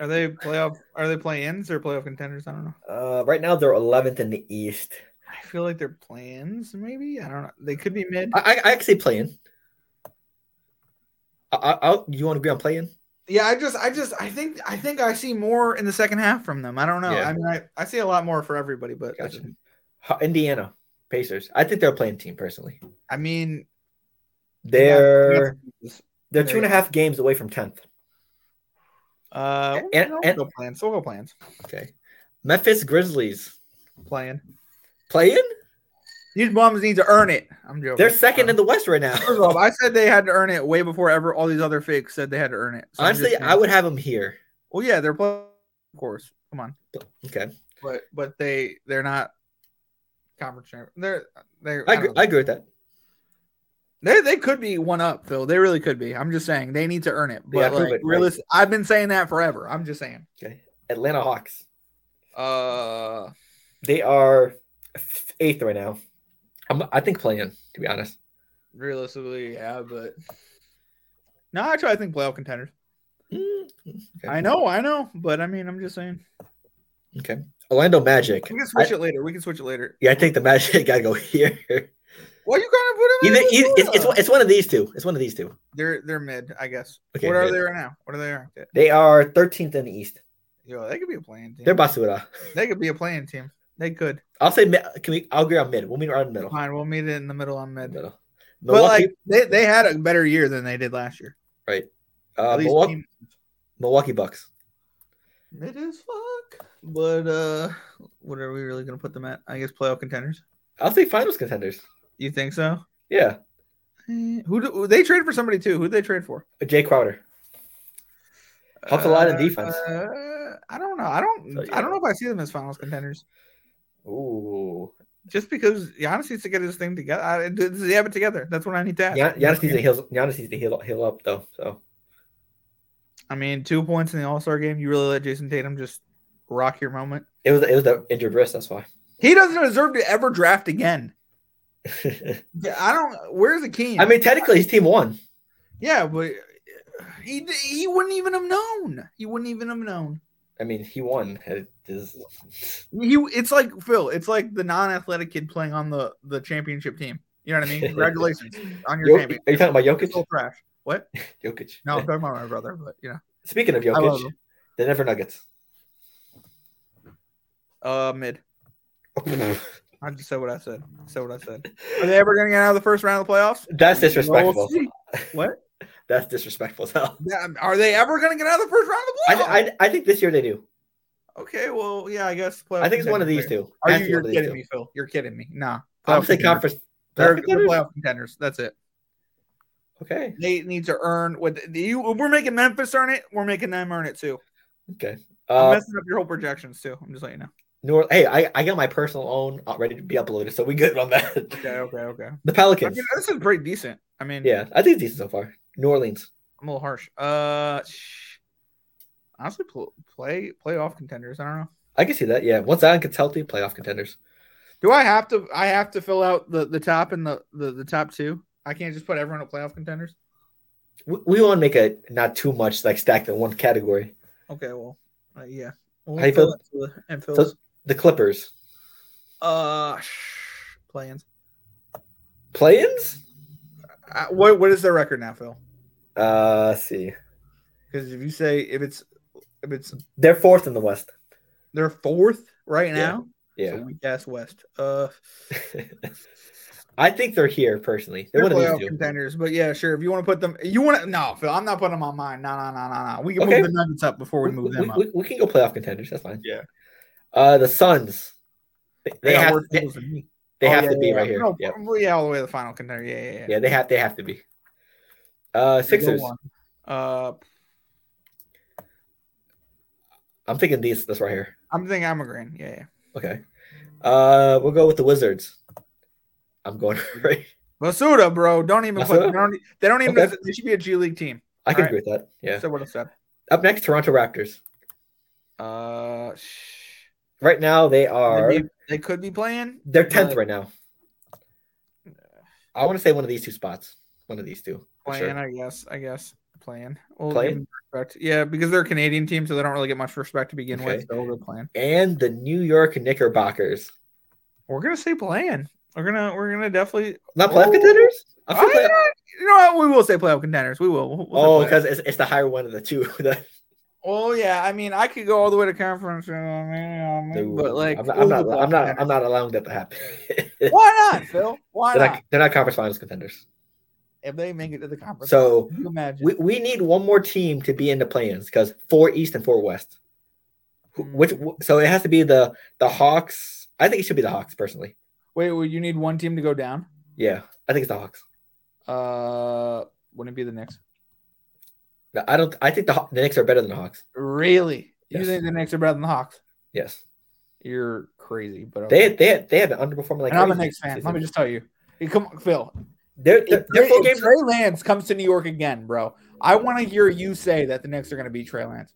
are they playoff? Are they play-ins or playoff contenders? I don't know. Uh, right now they're 11th in the East. I feel like they're play-ins. Maybe I don't know. They could be mid. I I, I can say playing. I, I, I'll, you want to agree on playing? Yeah, I just, I just, I think, I think I see more in the second half from them. I don't know. Yeah. I mean, I, I see a lot more for everybody, but Gotcha. Indiana Pacers. I think they're a playing team personally. I mean, They're they're two and a half games away from 10th. Uh, And- we'll and- go plans. We'll go plans. Okay, Memphis Grizzlies Playing. playing. These bums need to earn it. I'm joking. They're second in the West right now. First off, I said they had to earn it way before ever all these other fakes said they had to earn it. So Honestly, I would have them here. Well, yeah, they're playing, of course. Come on, Okay, but but they they're not conference. They're they're I I agree. I agree with that. They they could be one up, Phil. They really could be. I'm just saying they need to earn it. Yeah, But prove like, it, right. I've been saying that forever. I'm just saying. Okay, Atlanta Hawks. Uh, They are eighth right now. I'm, I think playing, to be honest. realistically, yeah, but no, actually, I think playoff contenders. Mm, okay. I know, I know, but I mean, I'm just saying. Okay. Orlando Magic. We can switch I- it later. We can switch it later. yeah, I think the Magic *laughs* gotta go here. Well, you kind of put them Either, in either it's, it's, one- it's one of these two. It's one of these two. They're they're mid, I guess. Okay, what are they right now? What are they? They are 13th in the East. Yo, they could be a playing team. They're Basura. they could be a playing team. They could. I'll say mid. Can we? I'll agree on mid. We'll meet right in the middle. Fine, we'll meet in the middle on mid. Middle. But like they, they had a better year than they did last year. right? Uh, Milwaukee, team- Milwaukee Bucks. mid as fuck. But uh what are we really gonna put them at? I guess playoff contenders. I'll say finals contenders. You think so? Yeah, Eh, Who do they traded for somebody too? Who they trade for? Jae Crowder. Helps a lot in defense. Uh, I don't know. I don't. So, I don't know if I see them as finals contenders. Ooh, Just because Giannis needs to get his thing together. I, does he have it together? That's what I need to ask. Gian- Giannis needs to heal. Giannis needs to heal, heal up though. So I mean, two points in the All Star game. You really let Jayson Tatum just rock your moment. it was it was the injured wrist. That's why. He doesn't deserve to ever draft again. Yeah, I don't. Where's the Akeem? I mean, technically, his team won. yeah, but he he wouldn't even have known. He wouldn't even have known. I mean, he won. It is- He. It's like Phil. It's like the non-athletic kid playing on the the championship team. You know what I mean? Congratulations *laughs* on your Yo- champion. are you talking about Jokic? trash. What? *laughs* Jokic. No, I'm talking about my brother. But you know, Speaking of Jokic, the Denver Nuggets. uh, mid. *laughs* I just said what I said. I said what I said. Are they ever going to get out of the first round of the playoffs? That's disrespectful. We'll. What? *laughs* That's disrespectful. as hell. Yeah, Are they ever going to get out of the first round of the playoffs? I, I, I think this year they do. okay, well, yeah, I guess. I think it's one of these contenders. two. Are Has you? You're one of these kidding me, Phil. You're kidding me. Nah. I'm Playoff saying conference. They're, playoff they're playoff contenders. That's it. Okay. They need to earn what you. We're making Memphis earn it. We're making them earn it too. Okay. I'm Uh, messing up your whole projections too. I'm just letting you know. New hey, I, I got my personal own uh, ready to be uploaded, so we good on that. Okay, okay, okay. The I Pelicans. mean, this is pretty decent. I mean, Yeah, I think it's decent so far. New Orleans. I'm a little harsh. Uh, honestly, pl- play playoff contenders. I don't know. I can see that. Yeah, once Zion gets healthy, playoff contenders. Do I have to? I have to fill out the the top and the the, the top two. I can't just put everyone at playoff contenders. We, we want to make it not too much like stacked in one category. Okay, well, uh, yeah. We'll How you fill feel- it to the- And So Phil's the Clippers. uh sh- plans. Play-ins? Uh, what what is their record now, Phil? Uh, let's see. Because if you say if it's if it's They're fourth in the West. they're fourth right Yeah, now, Yeah. so weak ass West. Uh, *laughs* I think they're here personally. They're They're playoff contenders, but yeah, sure. If you want to put them, you want to no, Phil. I'm not putting them on mine. No, no, no, no, no. We can Okay. move the Nuggets up before we We, move we- them up. we- we can go playoff contenders. That's fine. Yeah. Uh, the Suns. They, they got have. They, teams than me. they Oh, have yeah, to be yeah, right yeah. here. No, yeah. well, yeah, all the way to the final contender. Yeah, yeah, yeah. Yeah, they have. They have to be. Uh, Sixers. Uh, I'm thinking these. This right here. I'm thinking I'm agreeing. Yeah, yeah. Okay. Uh, we'll go with the Wizards. I'm going *laughs* right. Masuda, bro. Don't even put. They don't, they don't even. Okay. They should be a G League team. I can All agree with that. Yeah. So what I said. Up next, Toronto Raptors. Uh, sh- Right now, they are. they, they could be playing. They're tenth right now. I want to say one of these two spots. One of these two. Playing, sure. I guess. I guess playing. We'll Playing? respect. Yeah, because they're a Canadian team, so they don't really get much respect to begin Okay. with. So they're playing. And the New York Knickerbockers. We're gonna say playing. We're gonna we're gonna definitely. Not playoff Oh. contenders. I'm Oh, still you know what? We will say playoff contenders. We will. We'll- we'll Oh, because it's, it's the higher one of the two. *laughs* Oh yeah, I mean, I could go all the way to conference, uh, but like, I'm not, we'll I'm not, I'm not, I'm not allowing that to happen. *laughs* Why not, Phil? Why they're, not? not, they're not conference finals contenders. If they make it to the conference, So you imagine? we, we need one more team to be in the play-ins because four East and four West. Hmm. Which so it has to be the the Hawks. I think it should be the Hawks personally. Wait, well, you need one team to go down. Yeah, I think it's the Hawks. Uh, wouldn't it be the Knicks? No, I don't. I think the the Knicks are better than the Hawks. Really? You Yes. think the Knicks are better than the Hawks? Yes, You're crazy, but they okay. they had, they have been underperforming like. and I'm a Knicks fan. Let me just tell you. Hey, Come on, Phil. They're, they're, they're Trey, four if. Trey Lance comes to New York again, bro, I want to hear you say that the Knicks are going to beat Trey Lance.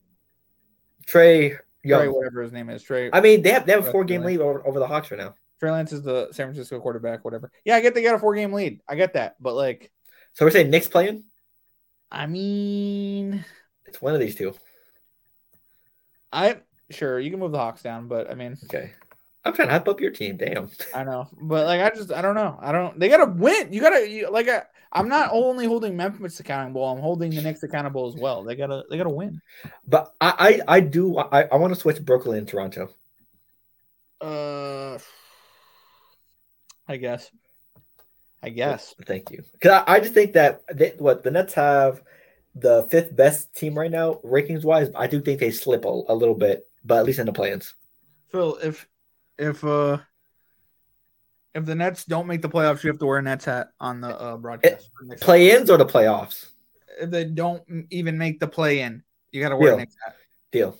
Trey Trey, whatever his name is. Trey. I mean, they have they have a four game lead over, over the Hawks right now. Trey Lance is the San Francisco quarterback, whatever. Yeah, I get they got a four game lead. I get that. But like, So we're saying Knicks playing. I mean, It's one of these two. I sure you can move the Hawks down, but I mean, Okay. I'm trying to hype up your team. Damn. I know. But like, I just, I don't know. I don't, they got to win. You got to, you, like, I, I'm not only holding Memphis accountable, I'm holding the Knicks accountable as well. They got to, they got to win. But I I, I do I, I want to switch Brooklyn and Toronto. Uh, I guess. I guess. Thank you. Because I, I just think that they, what the Nets have the fifth best team right now, rankings wise. I do think they slip a, a little bit, but at least in the play-ins. Phil, if, if, uh, if the Nets don't make the playoffs, you have to wear a Nets hat on the uh, broadcast. for Play-ins or the playoffs? If they don't even make the play in, you got to wear Deal. a Knicks hat. Deal.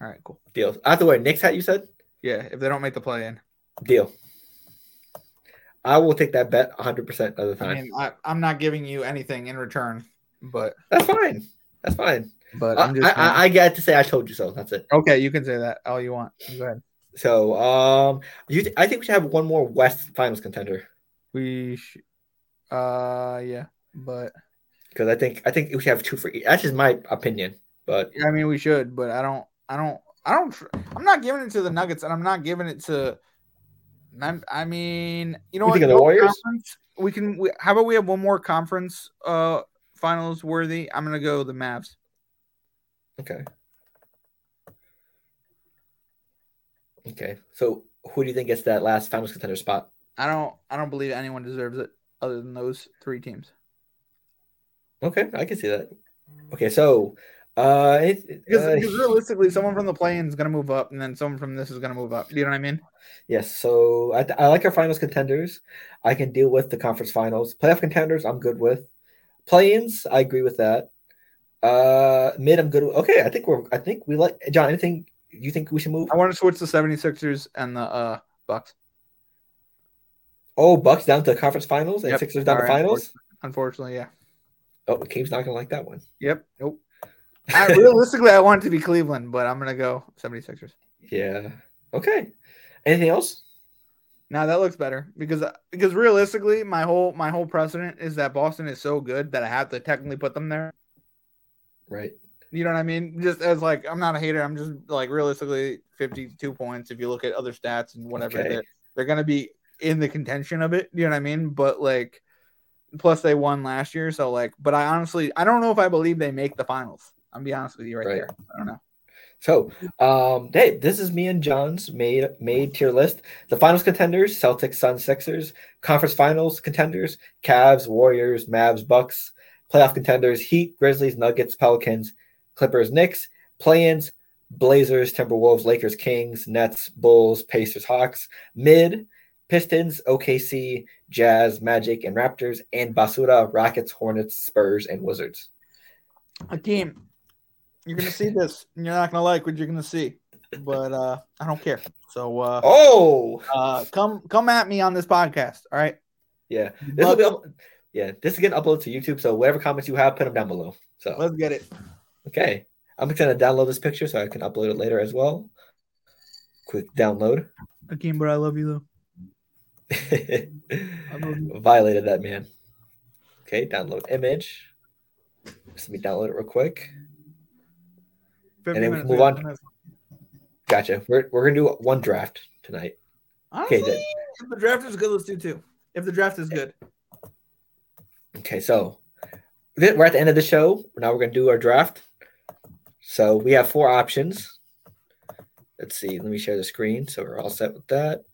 All right, cool. Deal. I have to wear a Knicks hat. You said Yeah, if they don't make the play in. deal. I will take that bet 100 percent of the time. I mean, I, I'm not giving you anything in return, but That's fine. That's fine. but I, I'm just I, I, get to say I told you so. That's it. okay. You can say that all you want. Go ahead. So, um, you, I think we should have one more West Finals contender We, sh- uh, yeah, but because I think I think we should have two for each. That's just my opinion, but I mean, we should, but I don't, I don't, I don't. tr- I'm not giving it to the Nuggets, and I'm not giving it to. I mean, you know You what? think of the Warriors? We can. We, how about we have one more conference uh finals worthy? I'm gonna go the Mavs. okay. Okay, so who do you think gets that last finals contender spot? I don't. I don't believe anyone deserves it other than those three teams. Okay, I can see that. Okay, so uh, it, Because, uh, because *laughs* realistically, someone from the play-in is gonna move up, and then someone from this is gonna move up. Do you know what I mean? yes, so I, I like our finals contenders. I can deal with the conference finals. Playoff contenders, I'm good with. Play-ins, I agree with that. Uh, mid, I'm good with. Okay, I think we're. I think we like John. Anything you think we should move? I want to switch the 76ers and the uh Bucks. Oh, Bucks down to the conference finals and Yep. Sixers down to All right, finals. Unfortunately, yeah. Oh, the Cave's not gonna like that one. Yep. Nope. I, realistically, I want it to be Cleveland, but I'm gonna go 76ers. Yeah. Okay. Anything else? Now that looks better because because realistically, my whole my whole precedent is that Boston is so good that I have to technically put them there. Right. You know what I mean? Just as like I'm not a hater. I'm just like realistically 52 points. If you look at other stats and whatever, Okay. they're, they're gonna be in the contention of it. You know what I mean? But like, plus they won last year, so like, but I honestly I don't know if I believe they make the finals. I'm be honest with you right, Right. there. I don't know. So, um, hey, this is me and John's made made tier list. The finals contenders: Celtics, Suns, Sixers. Conference finals contenders: Cavs, Warriors, Mavs, Bucks. Playoff contenders: Heat, Grizzlies, Nuggets, Pelicans, Clippers, Knicks. Play-ins: Blazers, Timberwolves, Lakers, Kings, Nets, Bulls, Pacers, Hawks. Mid: Pistons, OKC, Jazz, Magic, and Raptors. And Basura, Rockets, Hornets, Spurs, and Wizards. Hakeem, you're gonna see this, and you're not gonna like what you're gonna see, but uh, I don't care. So uh, Oh, uh, come come at me on this podcast. All right. yeah. This will be up- yeah. This is getting uploaded to YouTube. So whatever comments you have, put them down below. So Let's get it. okay, I'm gonna download this picture so I can upload it later as well. Quick download. Hakeem, but I love you though. *laughs* love you. Violated that man. Okay, download image. Just let me download it real quick. 50 then we move on. minutes. Gotcha. We're, we're gonna do one draft tonight. Honestly, then. if the draft is good, let's do two. If the draft is good, Okay, so we're at the end of the show. Now we're gonna do our draft. So we have four options. Let's see. Let me share the screen so we're all set with that.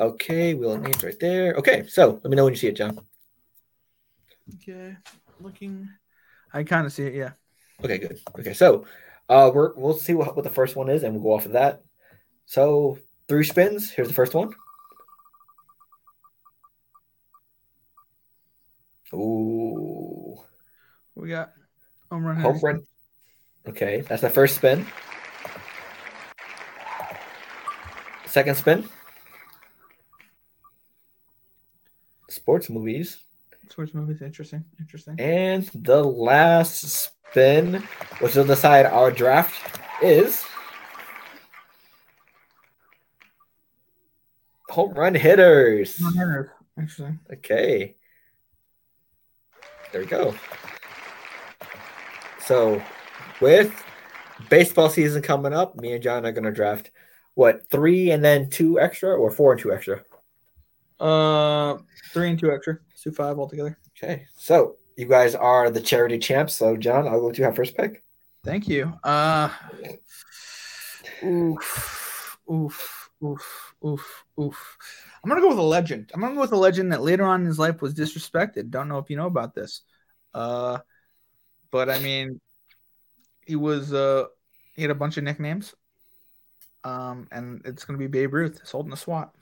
Okay, wheel of names right there. Okay, so let me know when you see it, John. okay. Looking, I kind of see it. Yeah. Okay, good. Okay, so uh, we're we'll see what, what the first one is, and we'll go off of that. So three spins. Here's the first one. Ooh, We got home run. home run. Okay, that's the first spin. Second spin. Sports movies. Sports movies. Interesting. Interesting. And the last spin, which will decide our draft, is home run hitters. Home run hitters. Interesting. Okay. There we go. So, with baseball season coming up, me and John are going to draft what, three and then two extra or four and two extra? Uh, three and two extra. Let's five altogether. Okay. So, you guys are the charity champs. So, John, I'll let you have first pick. Thank you. Uh, oof, oof, oof, oof, oof. I'm gonna go with a legend. I'm gonna go with a legend that later on in his life was disrespected. Don't know if you know about this. Uh, but I mean, he was uh, he had a bunch of nicknames. Um, and it's gonna be Babe Ruth, Sultan of Swat.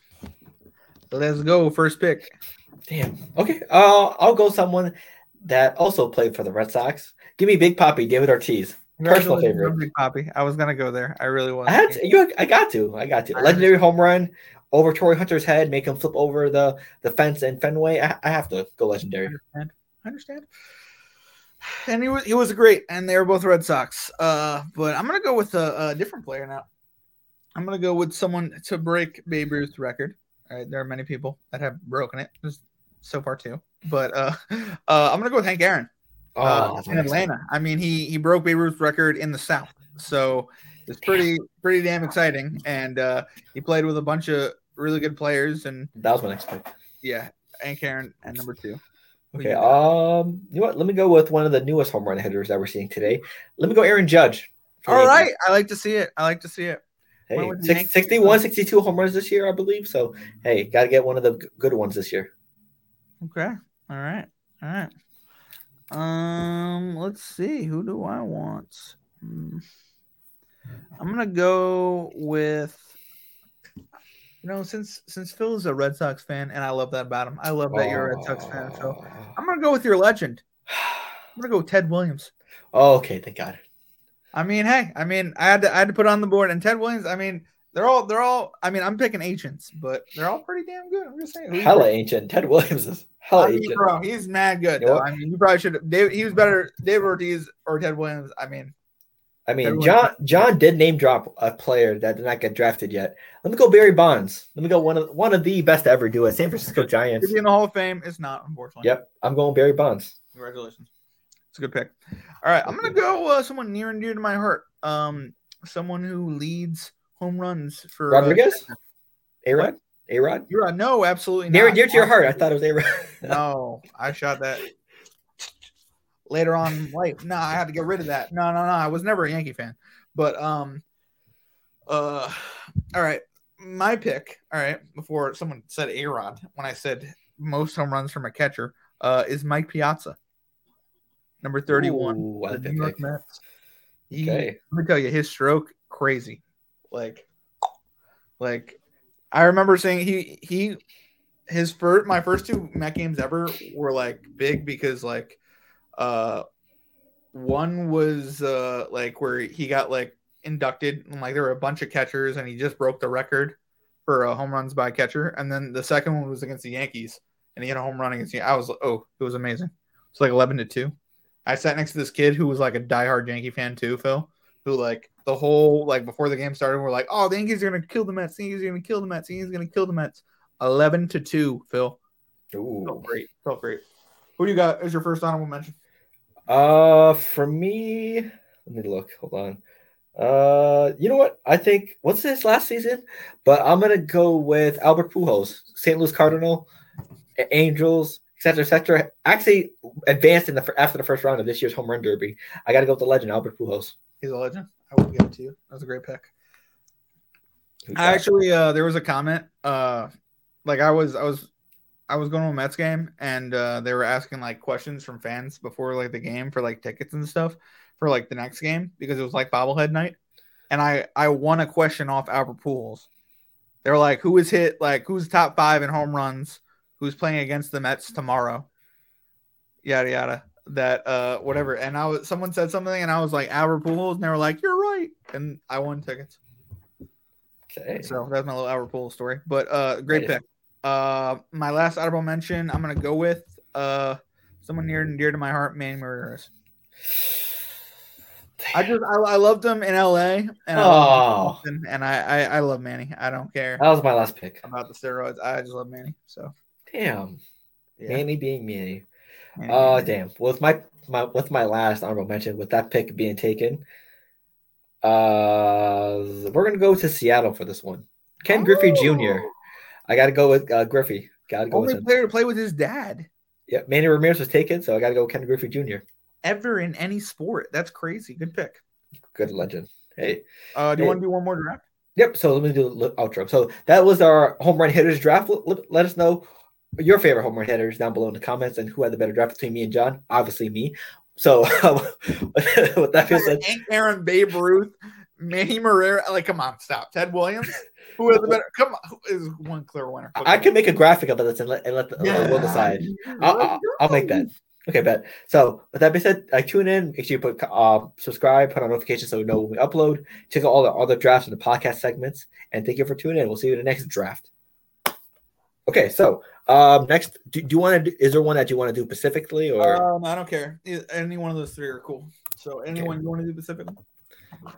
Let's go, first pick. Damn. Okay. Uh, I'll go someone that also played for the Red Sox. Give me Big Papi, David Ortiz. Personal favorite. Big Papi. I was gonna go there. I really was. I had to, you. I got to. I got to. Legendary home run over Torii Hunter's head, make him flip over the the fence in Fenway. I, I have to go legendary. understand. I understand. And he was he was great, and they were both Red Sox. Uh, but I'm gonna go with a, a different player now. I'm gonna go with someone to break Babe Ruth's record. All right, there are many people that have broken it. There's so far too, but uh, uh, I'm gonna go with Hank Aaron Oh, uh, in. Atlanta. I mean, he he broke Babe Ruth's record in the South, so it's pretty pretty damn exciting. And uh, he played with a bunch of really good players, and That was my next pick. yeah, Hank Aaron at number two. Okay. you? Um. You know what? Let me go with one of the newest home run hitters that we're seeing today. Let me go Aaron Judge. All right. the All Yankees. right, I like to see it. I like to see it. Hey, Went six- 61, 62 home runs this year, I believe. So, hey, got to get one of the good ones this year. Okay. All right. All right. Um, let's see. Who do I want? Hmm. I'm gonna go with you know, since since Phil is a Red Sox fan, and I love that about him. I love that you're a Red Sox fan. So I'm gonna go with your legend. *sighs* I'm gonna go with Ted Williams. Oh, okay, thank God. I mean, hey, I mean, I had to I had to put on the board, and Ted Williams. I mean, they're all they're all. I mean, I'm picking ancients, but they're all pretty damn good. I'm just saying. Who you Hella ancient. Ted Williams is hella I mean, ancient. bro, he's mad good. You know. I mean, you probably should have. Dave, he was better. David Ortiz or Ted Williams. I mean, I mean, John John did name drop a player that did not get drafted yet. Let me go Barry Bonds. Let me go one of one of the best to ever do it. San Francisco Giants. be in the Hall of Fame is not, unfortunately. Yep, I'm going Barry Bonds. Congratulations. It's a good pick. All right, I'm gonna go uh, someone near and dear to my heart. Um, someone who leads home runs for uh, Rodriguez, A Rod, A Rod. you're right. No, absolutely Near not. dear to your heart. I thought it was A Rod. *laughs* No, I shot that later on. Wait, no, I had to get rid of that. No, no, no. I was never a Yankee fan, But um, uh, all right, my pick. All right, before someone said A Rod, when I said most home runs from a catcher, uh, is Mike Piazza, number thirty-one. Ooh, I like New York. Mets. He- Okay. let me tell you, his stroke crazy. Like, like I remember saying he he his first my first two Met games ever were like big because like uh one was uh like where he got like inducted and like there were a bunch of catchers and he just broke the record for uh, home runs by catcher. And then the second one was against the Yankees and he had a home run against the I was oh it was amazing. It's like 11 to 2 I sat next to this kid who was like a diehard Yankee fan too Phil who like the whole like before the game started we're like oh the Yankees are gonna kill the Mets the Yankees are gonna kill the Mets the Yankees are gonna kill the Mets 11 to 2 Phil felt great felt great who do you got as your first honorable mention Uh, for me, let me look. Hold on. Uh, you know what? I think what's this last season, but I'm gonna go with Albert Pujols, St. Louis Cardinal, Angels, etc., etc. Actually, advanced in the after the first round of this year's home run derby. I got to go with the legend Albert Pujols. he's a legend I will give it to you. That was a great pick. I actually uh there was a comment uh like I was I was I was going to a Mets game and uh they were asking like questions from fans before like the game for like tickets and stuff for like the next game because it was like bobblehead night. And I I won a question off Albert Pujols. They were like who is hit like who's top 5 in home runs who's playing against the Mets tomorrow? Yada yada that uh whatever and I was someone said something and I was like Albert Pujols and they were like you're right and I won tickets. okay. So that's my little Albert Pujols story. But uh great pick. Uh my last honorable mention, I'm gonna go with uh someone near and dear to my heart, Manny Ramirez. I just I, I loved him in LA and I, loved him in Oh. Boston, and I, I I love Manny. I don't care that was my last pick. about the steroids. I just love Manny. So Damn, yeah. Manny being Manny. Oh Manny. damn. Well, with my my with my last honorable mention, with that pick being taken, uh, we're gonna go to Seattle for this one. Ken Griffey Jr. Oh, I got to go with uh, Griffey. Got to go Only with him. player to play with his dad Yeah, Manny Ramirez was taken, so I got to go with Ken Griffey Jr. ever in any sport. That's crazy. Good pick. Good legend. Hey, Uh, do you want to do one more draft? yep. So let me do the outro. So that was our home run hitters draft. Let us know your favorite home run hitters down below in the comments and who had the better draft between me and John. Obviously me. So *laughs* with that being said, Aaron, Babe Ruth, Manny Marrero. Like, come on, stop. Ted Williams. Who has the better? Come on, who is one clear winner? I I can make a graphic of this and let and let the uh, we'll decide. I'll, I'll, I'll make that. Okay, bet. So with that being said, like tune in. Make sure you put uh, subscribe, put on notifications so we know when we upload. Check out all the other drafts and the podcast segments. And thank you for tuning in. We'll see you in the next draft. Okay, so um, next, do, do you want to? do Is there one that you want to do specifically, or Um, I don't care. Any one of those three are cool. So, anyone you want to do Pacific?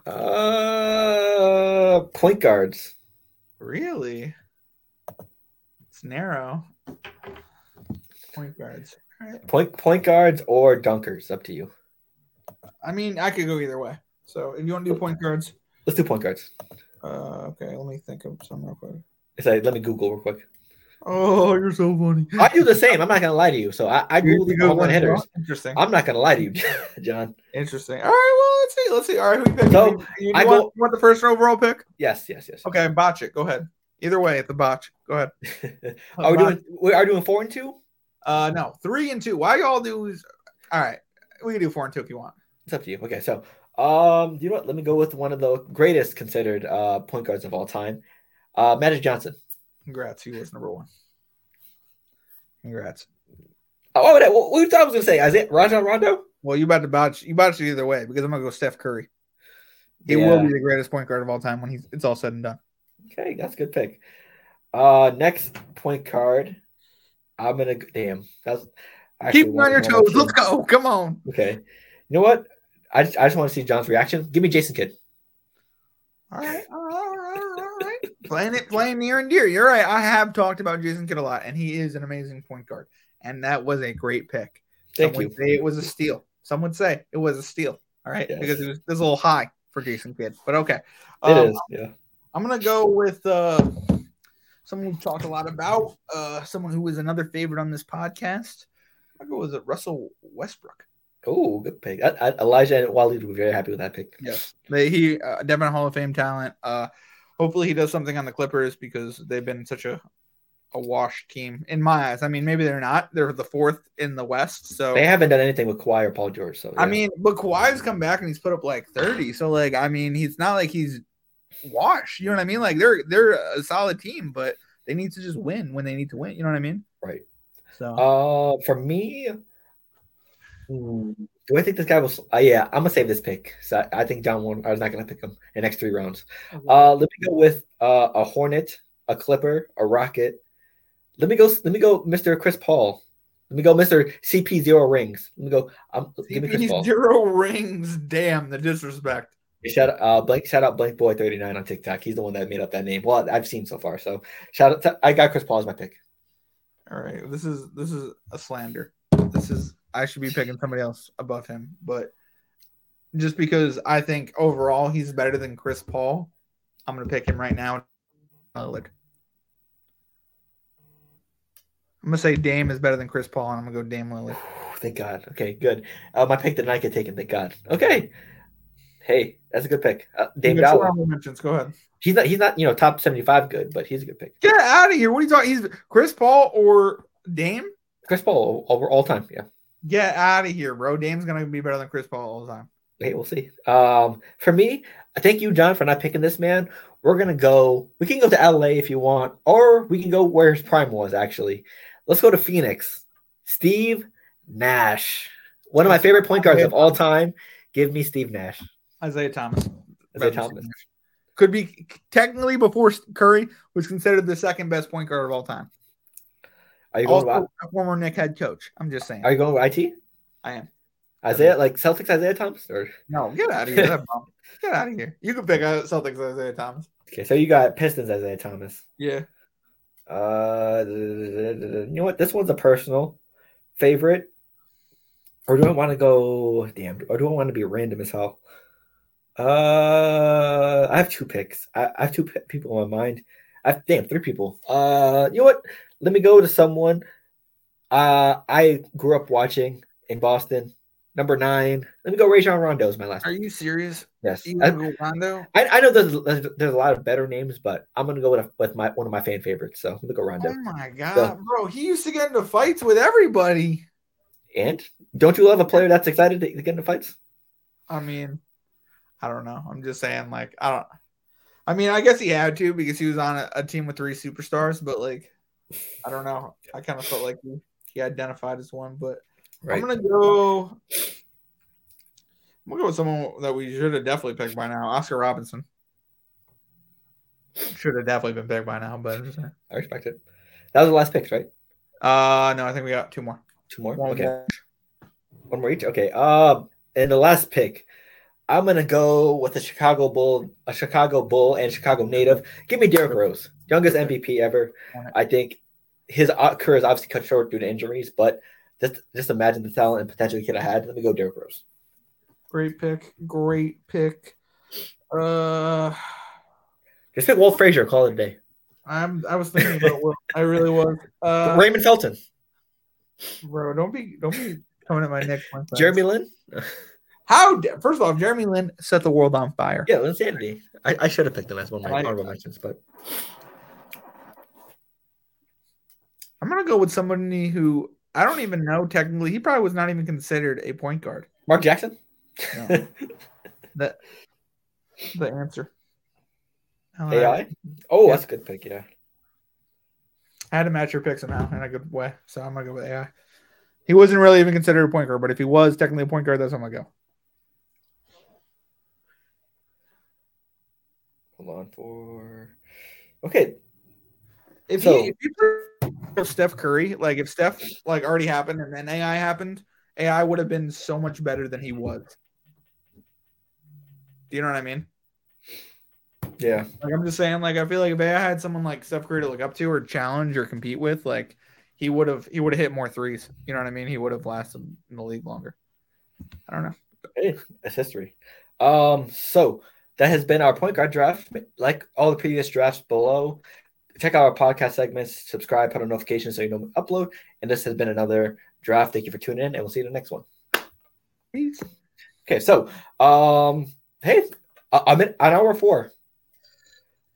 uh, point guards? Really? It's narrow. Point guards. Right. Point point guards or dunkers? Up to you. I mean, I could go either way. So, if you want to do point guards, Let's do point guards. uh, okay. Let me think of some real quick. Let me Google real quick. Oh, you're so funny. I do the same. I'm not gonna lie to you. So I, I You- Google you the go home run one as well? hitters. Interesting. I'm not gonna lie to you, *laughs* John. Interesting. All right. Well, let's see. Let's see. All right. Who you pick? So, you, you I want, go- you want the first overall pick? Yes, yes, yes. Okay. Botch it. Go ahead. Either way, at the botch. Go ahead. *laughs* are we Botch. doing? We are doing four and two. Uh, no, three and two. Why y'all do is all right. We can do four and two if you want. It's up to you. Okay, so um, you know what? Let me go with one of the greatest considered uh point guards of all time, uh, Magic Johnson. Congrats, he was number one. Congrats. Oh, what, what, what you thought I was gonna say? Is it Rajon Rondo? Well, you about to botch. You botched it either way because I'm gonna go Steph Curry. He Yeah. will be the greatest point guard of all time when he's it's all said and done. Okay, that's a good pick. Uh, next point guard. I'm gonna damn. That's Keep me on your toes. Let's go. Come on. Okay, you know what? I just, I just want to see John's reaction. Give me Jason Kidd. All right. All right. Playing it, *laughs* playing near and dear. You're right. I have talked about Jason Kidd a lot, and he is an amazing point guard. And that was a great pick. Thank Some you. would say it was a steal. Some would say it was a steal. All right, Yes. because it was, it was a little high for Jason Kidd, but okay. It Um, is. Yeah. I'm gonna go with uh, someone we've talked a lot about. Uh, someone who is another favorite on this podcast. I'll go with Russell Westbrook. Oh, good pick. I, I, Elijah and would be very happy with that pick. Yes, they, he uh, definitely Hall of Fame talent. Uh, hopefully he does something on the Clippers because they've been such a a washed team in my eyes. I mean, maybe they're not. They're the fourth in the West, so They haven't done anything with Kawhi or Paul George. So I mean, but Kawhi's come back and he's put up like 30. So like, I mean, he's not like he's washed. You know what I mean? Like they're they're a solid team, but they need to just win when they need to win. You know what I mean? right. So Uh, for me, hmm, do I think this guy was? Uh, yeah, I'm gonna save this pick. So I, I think John won. I was not gonna pick him in the next three rounds. Uh, let me go with uh, a Hornet, a Clipper, a Rocket. Let me go. Let me go, Mr. Chris Paul. Let me go, Mr. CP zero rings. Let me go. Um, give me Chris Paul. zero rings. Damn the disrespect. Shout uh Blake shout out Blank Boy 39 on TikTok. He's the one that made up that name. Well, I've seen so far. So shout out to, I got Chris Paul as my pick. All right, this is this is a slander. This is I should be picking somebody else above him, but just because I think overall he's better than Chris Paul, I'm gonna pick him right now. Lillard. I'm gonna say Dame is better than Chris Paul, and I'm gonna go Dame Lillard. Thank God. Okay, good. Uh, my pick did not get taken. Thank God. Okay. Hey, that's a good pick. Uh, Dame two mentions. Go ahead. He's not. He's not. You know, top seventy-five good, but he's a good pick. Get out of here. What are you talking? He's Chris Paul or Dame? Chris Paul over all time. Yeah. Get out of here, bro. Dame's gonna be better than Chris Paul all the time. Hey, we'll see. Um, for me, I thank you, John, for not picking this man. We're gonna go. We can go to LA if you want, or we can go where his prime was. Actually, let's go to Phoenix. Steve Nash, one of my favorite point guards of all time. Give me Steve Nash. Isiah Thomas. Isiah Thomas. Could be technically before Curry was considered the second best point guard of all time. Are you going? Also, former Knick head coach. I'm just saying. are you going with IT? I am. Isaiah, like Celtics, Isaiah Thomas, or No, get out of *laughs* here. Get out of here. You can pick out Celtics Isaiah Thomas. okay? So you got Pistons, Isiah Thomas. Yeah. Uh, you know what? This one's a personal favorite. Or do I want to go? Damn. Or do I want to be random as hell? Uh, I have two picks. I, I have two p- people in my mind. I have damn three people. Uh, you know what? Let me go to someone. Uh, I grew up watching in Boston. Number nine. Let me go. Rajon Rondo is my last. Are you serious? Yes. You I, Rondo? I, I know there's, there's a lot of better names, but I'm gonna go with with my one of my fan favorites. So let me go Rondo. Oh my god, So- bro! He used to get into fights with everybody. And don't you love a player that's excited to, to get into fights? I mean, I don't know. I'm just saying, like, I don't. I mean, I guess he had to because he was on a, a team with three superstars, but like, I don't know. I kind of felt like he, he identified as one, but I'm gonna go. I'm gonna go with someone that we should have definitely picked by now, Oscar Robertson. Should have definitely been picked by now, but I'm just saying. I respect it. That was the last picks, right? Uh, no, I think we got two more. Two more. One okay, more. one more each. Okay. Um, and the last pick, I'm gonna go with a Chicago Bull, a Chicago Bull, and Chicago native. Give me Derrick Rose, youngest MVP ever. I think his career is obviously cut short due to injuries, but just just imagine the talent and potential he could have had. Let me go Derrick Rose. Great pick. Great pick. Uh, Just pick Walt Frazier. Call it a day. I'm. I was thinking about. Will. *laughs* I really was. Uh, Raymond Felton, bro, don't be, don't be coming at my neck. Jeremy Lin. *laughs* How? First of all, Jeremy Lin set the world on fire. Yeah, Linsanity. I, I should have picked him as one of my honorable mentions, but I'm gonna go with somebody who I don't even know technically. He probably was not even considered a point guard. Mark Jackson. No. *laughs* that the answer. AI. Oh, Yeah. that's a good pick. Yeah. I had to match your pick somehow in a good way, so I'm gonna go with AI. He wasn't really even considered a point guard, but if he was technically a point guard, that's where I'm gonna go. Hold on for. Okay. If So- he if you Steph Curry, like if Steph like already happened and then AI happened, AI would have been so much better than he was. Do you know what I mean? Yeah. Like I'm just saying, like I feel like if AI had someone like Steph Curry to look up to or challenge or compete with, like he would have he would have hit more threes. You know what I mean? He would have lasted in the league longer. I don't know. Hey, that's history. Um. So that has been our point guard draft. Like all the previous drafts below, check out our podcast segments. Subscribe, put on notifications so you know when we upload. And this has been another draft. Thank you for tuning in, and we'll see you in the next one. Peace. Okay, so um, hey, I'm in an hour four.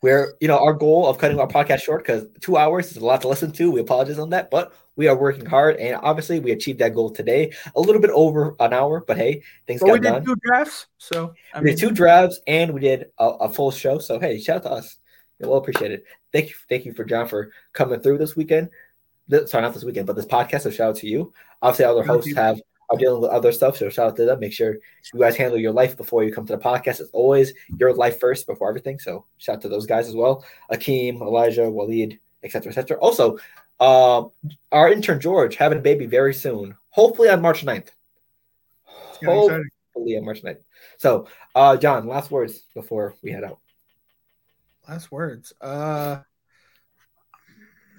Where you know our goal of cutting our podcast short because two hours is a lot to listen to. We apologize on that, but we are working hard, and obviously we achieved that goal today. A little bit over an hour, but hey, things But got we did done. two drafts, so I we mean, did two drafts and we did a, a full show. So hey, shout out to us. Well appreciated. Thank you, thank you for John for coming through this weekend. Th- sorry, not this weekend, but this podcast. So shout out to you. Obviously, other hosts have are dealing with other stuff. So shout out to them. Make sure you guys handle your life before you come to the podcast. It's always your life first before everything. So shout out to those guys as well. Akeem, Elijah, Waleed, etc., etc. Also, um, our intern George having a baby very soon. Hopefully on March 9th. it's gonna be exciting. Hopefully on March 9th. So, uh, John, last words before we head out. Last words. Uh,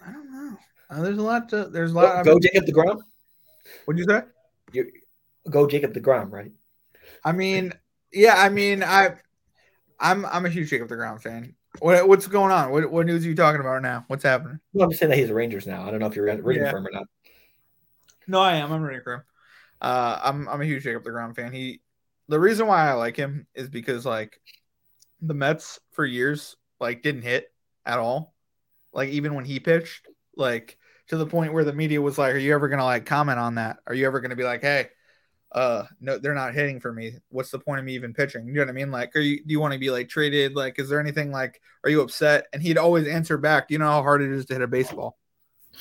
I don't know. Uh, there's a lot to. There's a lot. Go, go Jacob deGrom. What'd you say? You go Jacob deGrom, right? I mean, yeah. I mean, I, I'm I'm a huge Jacob deGrom fan. What what's going on? What what news are you talking about now? What's happening? Well, I'm just saying that he's a Rangers now. I don't know if you're rooting Yeah. for him or not. No, I am. I'm rooting for him. Uh, I'm I'm a huge Jacob deGrom fan. He, the reason why I like him is because like, the Mets for years like didn't hit at all. Like even when he pitched, like to the point where the media was like, "Are you ever gonna like comment on that? Are you ever gonna be like, hey, uh, no, they're not hitting for me. What's the point of me even pitching? You know what I mean? Like, are you do you want to be like traded? Like, is there anything like, are you upset? And he'd always answer back. You know how hard it is to hit a baseball.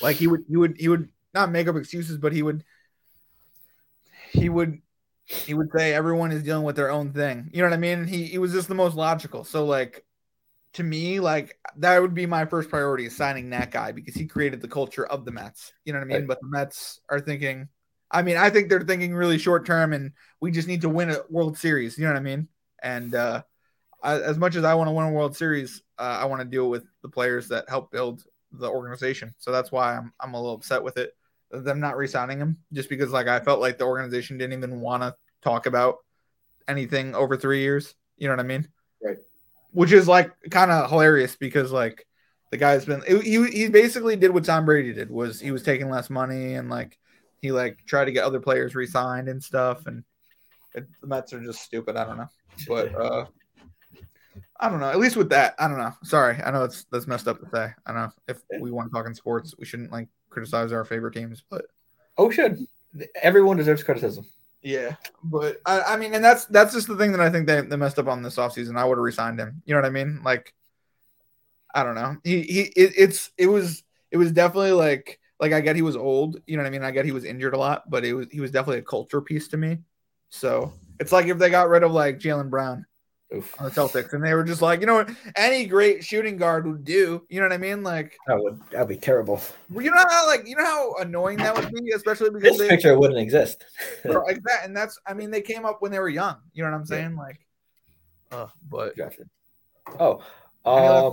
Like he would, he would, he would not make up excuses, but he would, he would, he would say everyone is dealing with their own thing. You know what I mean? He he was just the most logical. So like, to me, like that would be my first priority is signing that guy because he created the culture of the Mets. You know what I mean? Right. But the Mets are thinking. I mean, I think they're thinking really short term, and we just need to win a World Series. You know what I mean? And uh, I, as much as I want to win a World Series, uh, I want to deal with the players that help build the organization. So that's why I'm I'm a little upset with it. Them not re-signing him just because like I felt like the organization didn't even want to talk about anything over three years. You know what I mean? Right. Which is like kind of hilarious because like the guy's been he he basically did what Tom Brady did was he was taking less money and like he like tried to get other players re-signed and stuff and it, the Mets are just stupid. I don't know, but uh I don't know. At least with that, I don't know. Sorry, I know that's that's messed up to say. I know if we want to talk in sports, we shouldn't like criticize our favorite teams, but Oh, we should. Everyone deserves criticism. Yeah, but I, I mean, and that's that's just the thing that I think they, they messed up on this offseason. I would have resigned him. You know what I mean? Like, I don't know. He he it, it's it was it was definitely like like I get he was old. You know what I mean? I get he was injured a lot, but it was he was definitely a culture piece to me. So it's like if they got rid of like Jaylen Brown Oof. on the Celtics and they were just like, you know what, any great shooting guard would do. You know what I mean? Like, That would that'd be terrible. you know how like you know how annoying that would be, especially because This they picture wouldn't exist. like *laughs* that, and that's I mean they came up when they were young. You know what I'm saying? Like, uh, but Drafted. Oh, um,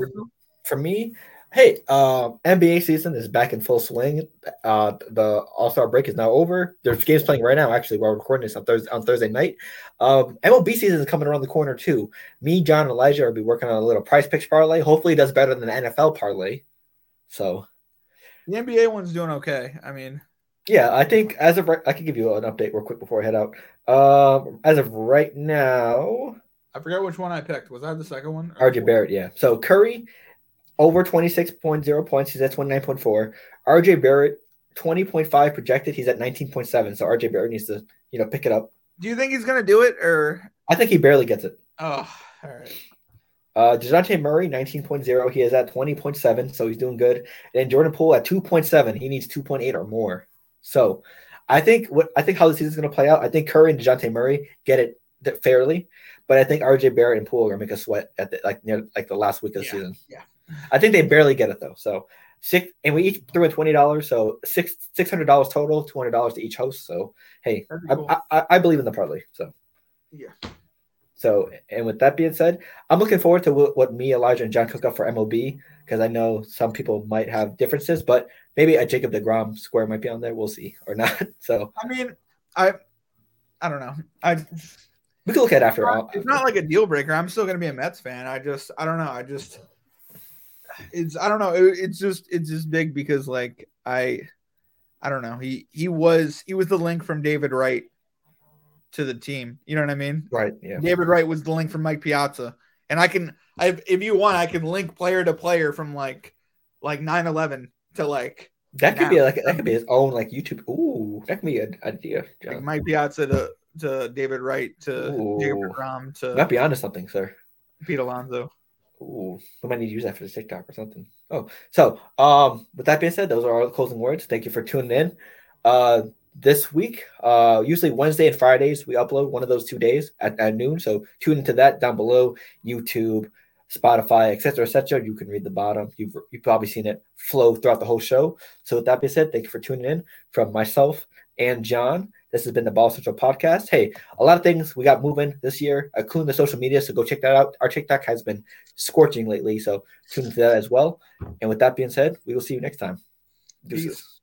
for me, hey, um, NBA season is back in full swing. Uh, the All Star break is now over. There's games playing right now. Actually, while we're recording this on Thursday on Thursday night. Um, MLB season is coming around the corner too. Me, John, and Elijah will be working on a little PrizePicks parlay. Hopefully, it does better than the NFL parlay. So, the NBA one's doing okay. I mean, yeah, I think as of right, I can give you an update real quick before I head out. Um, as of right now, I forgot which one I picked. Was that the second one? RJ Barrett, yeah. So Curry over 26.0 points. He's at 29.4. RJ Barrett, 20.5 projected. He's at 19.7. So RJ Barrett needs to, you know, pick it up. Do you think he's gonna do it or? I think he barely gets it. Oh, all right. Uh, Dejounte Murray, 19.0. He is at 20.7. So he's doing good. And Jordan Poole at 2.7. He needs 2.8 or more. So I think what I think how the season's going to play out, I think Curry and Dejounte Murray get it fairly. But I think RJ Barrett and Poole are going to make a sweat at the, like near like the last week of the Yeah, season. yeah. I think they barely get it though. So six, and we each threw in twenty dollars, so six six hundred dollars total, two hundred dollars to each host. So hey, I, cool. I, I, I believe in the parlay. So Yeah. so and with that being said, I'm looking forward to what, what me, Elijah, and John cook up for MLB because I know some people might have differences, but maybe a Jacob deGrom square might be on there. We'll see or not. *laughs* So I mean, I, I don't know. I we can look at it after. all. it's not like a deal breaker. I'm still gonna be a Mets fan. I just I don't know. I just it's I don't know. It, it's just it's just big because like I I don't know. He he was he was the link from David Wright to the team. You know what I mean? Right. Yeah. David Wright was the link from Mike Piazza, and I can, I if you want, I can link player to player from like like 9-11 to like That could Now. be like that could be his own like YouTube. Ooh, that could be an idea. like Mike Piazza to to David Wright to Ooh. Jacob You to might be onto something, sir. Pete Alonso. Ooh, we might need to use that for the TikTok or something. Oh, so um, with that being said, those are all the closing words. Thank you for tuning in. Uh, this week, uh, usually Wednesday and Fridays, we upload one of those two days at, at noon. So tune into that down below, YouTube, Spotify, etc., etc. You can read the bottom. You've you've probably seen it flow throughout the whole show. So with that being said, thank you for tuning in. From myself and John, this has been the Baller Central podcast. Hey, a lot of things we got moving this year, including the social media. So go check that out. Our TikTok has been scorching lately, so tune into that as well. And with that being said, we will see you next time. Deuces. Peace.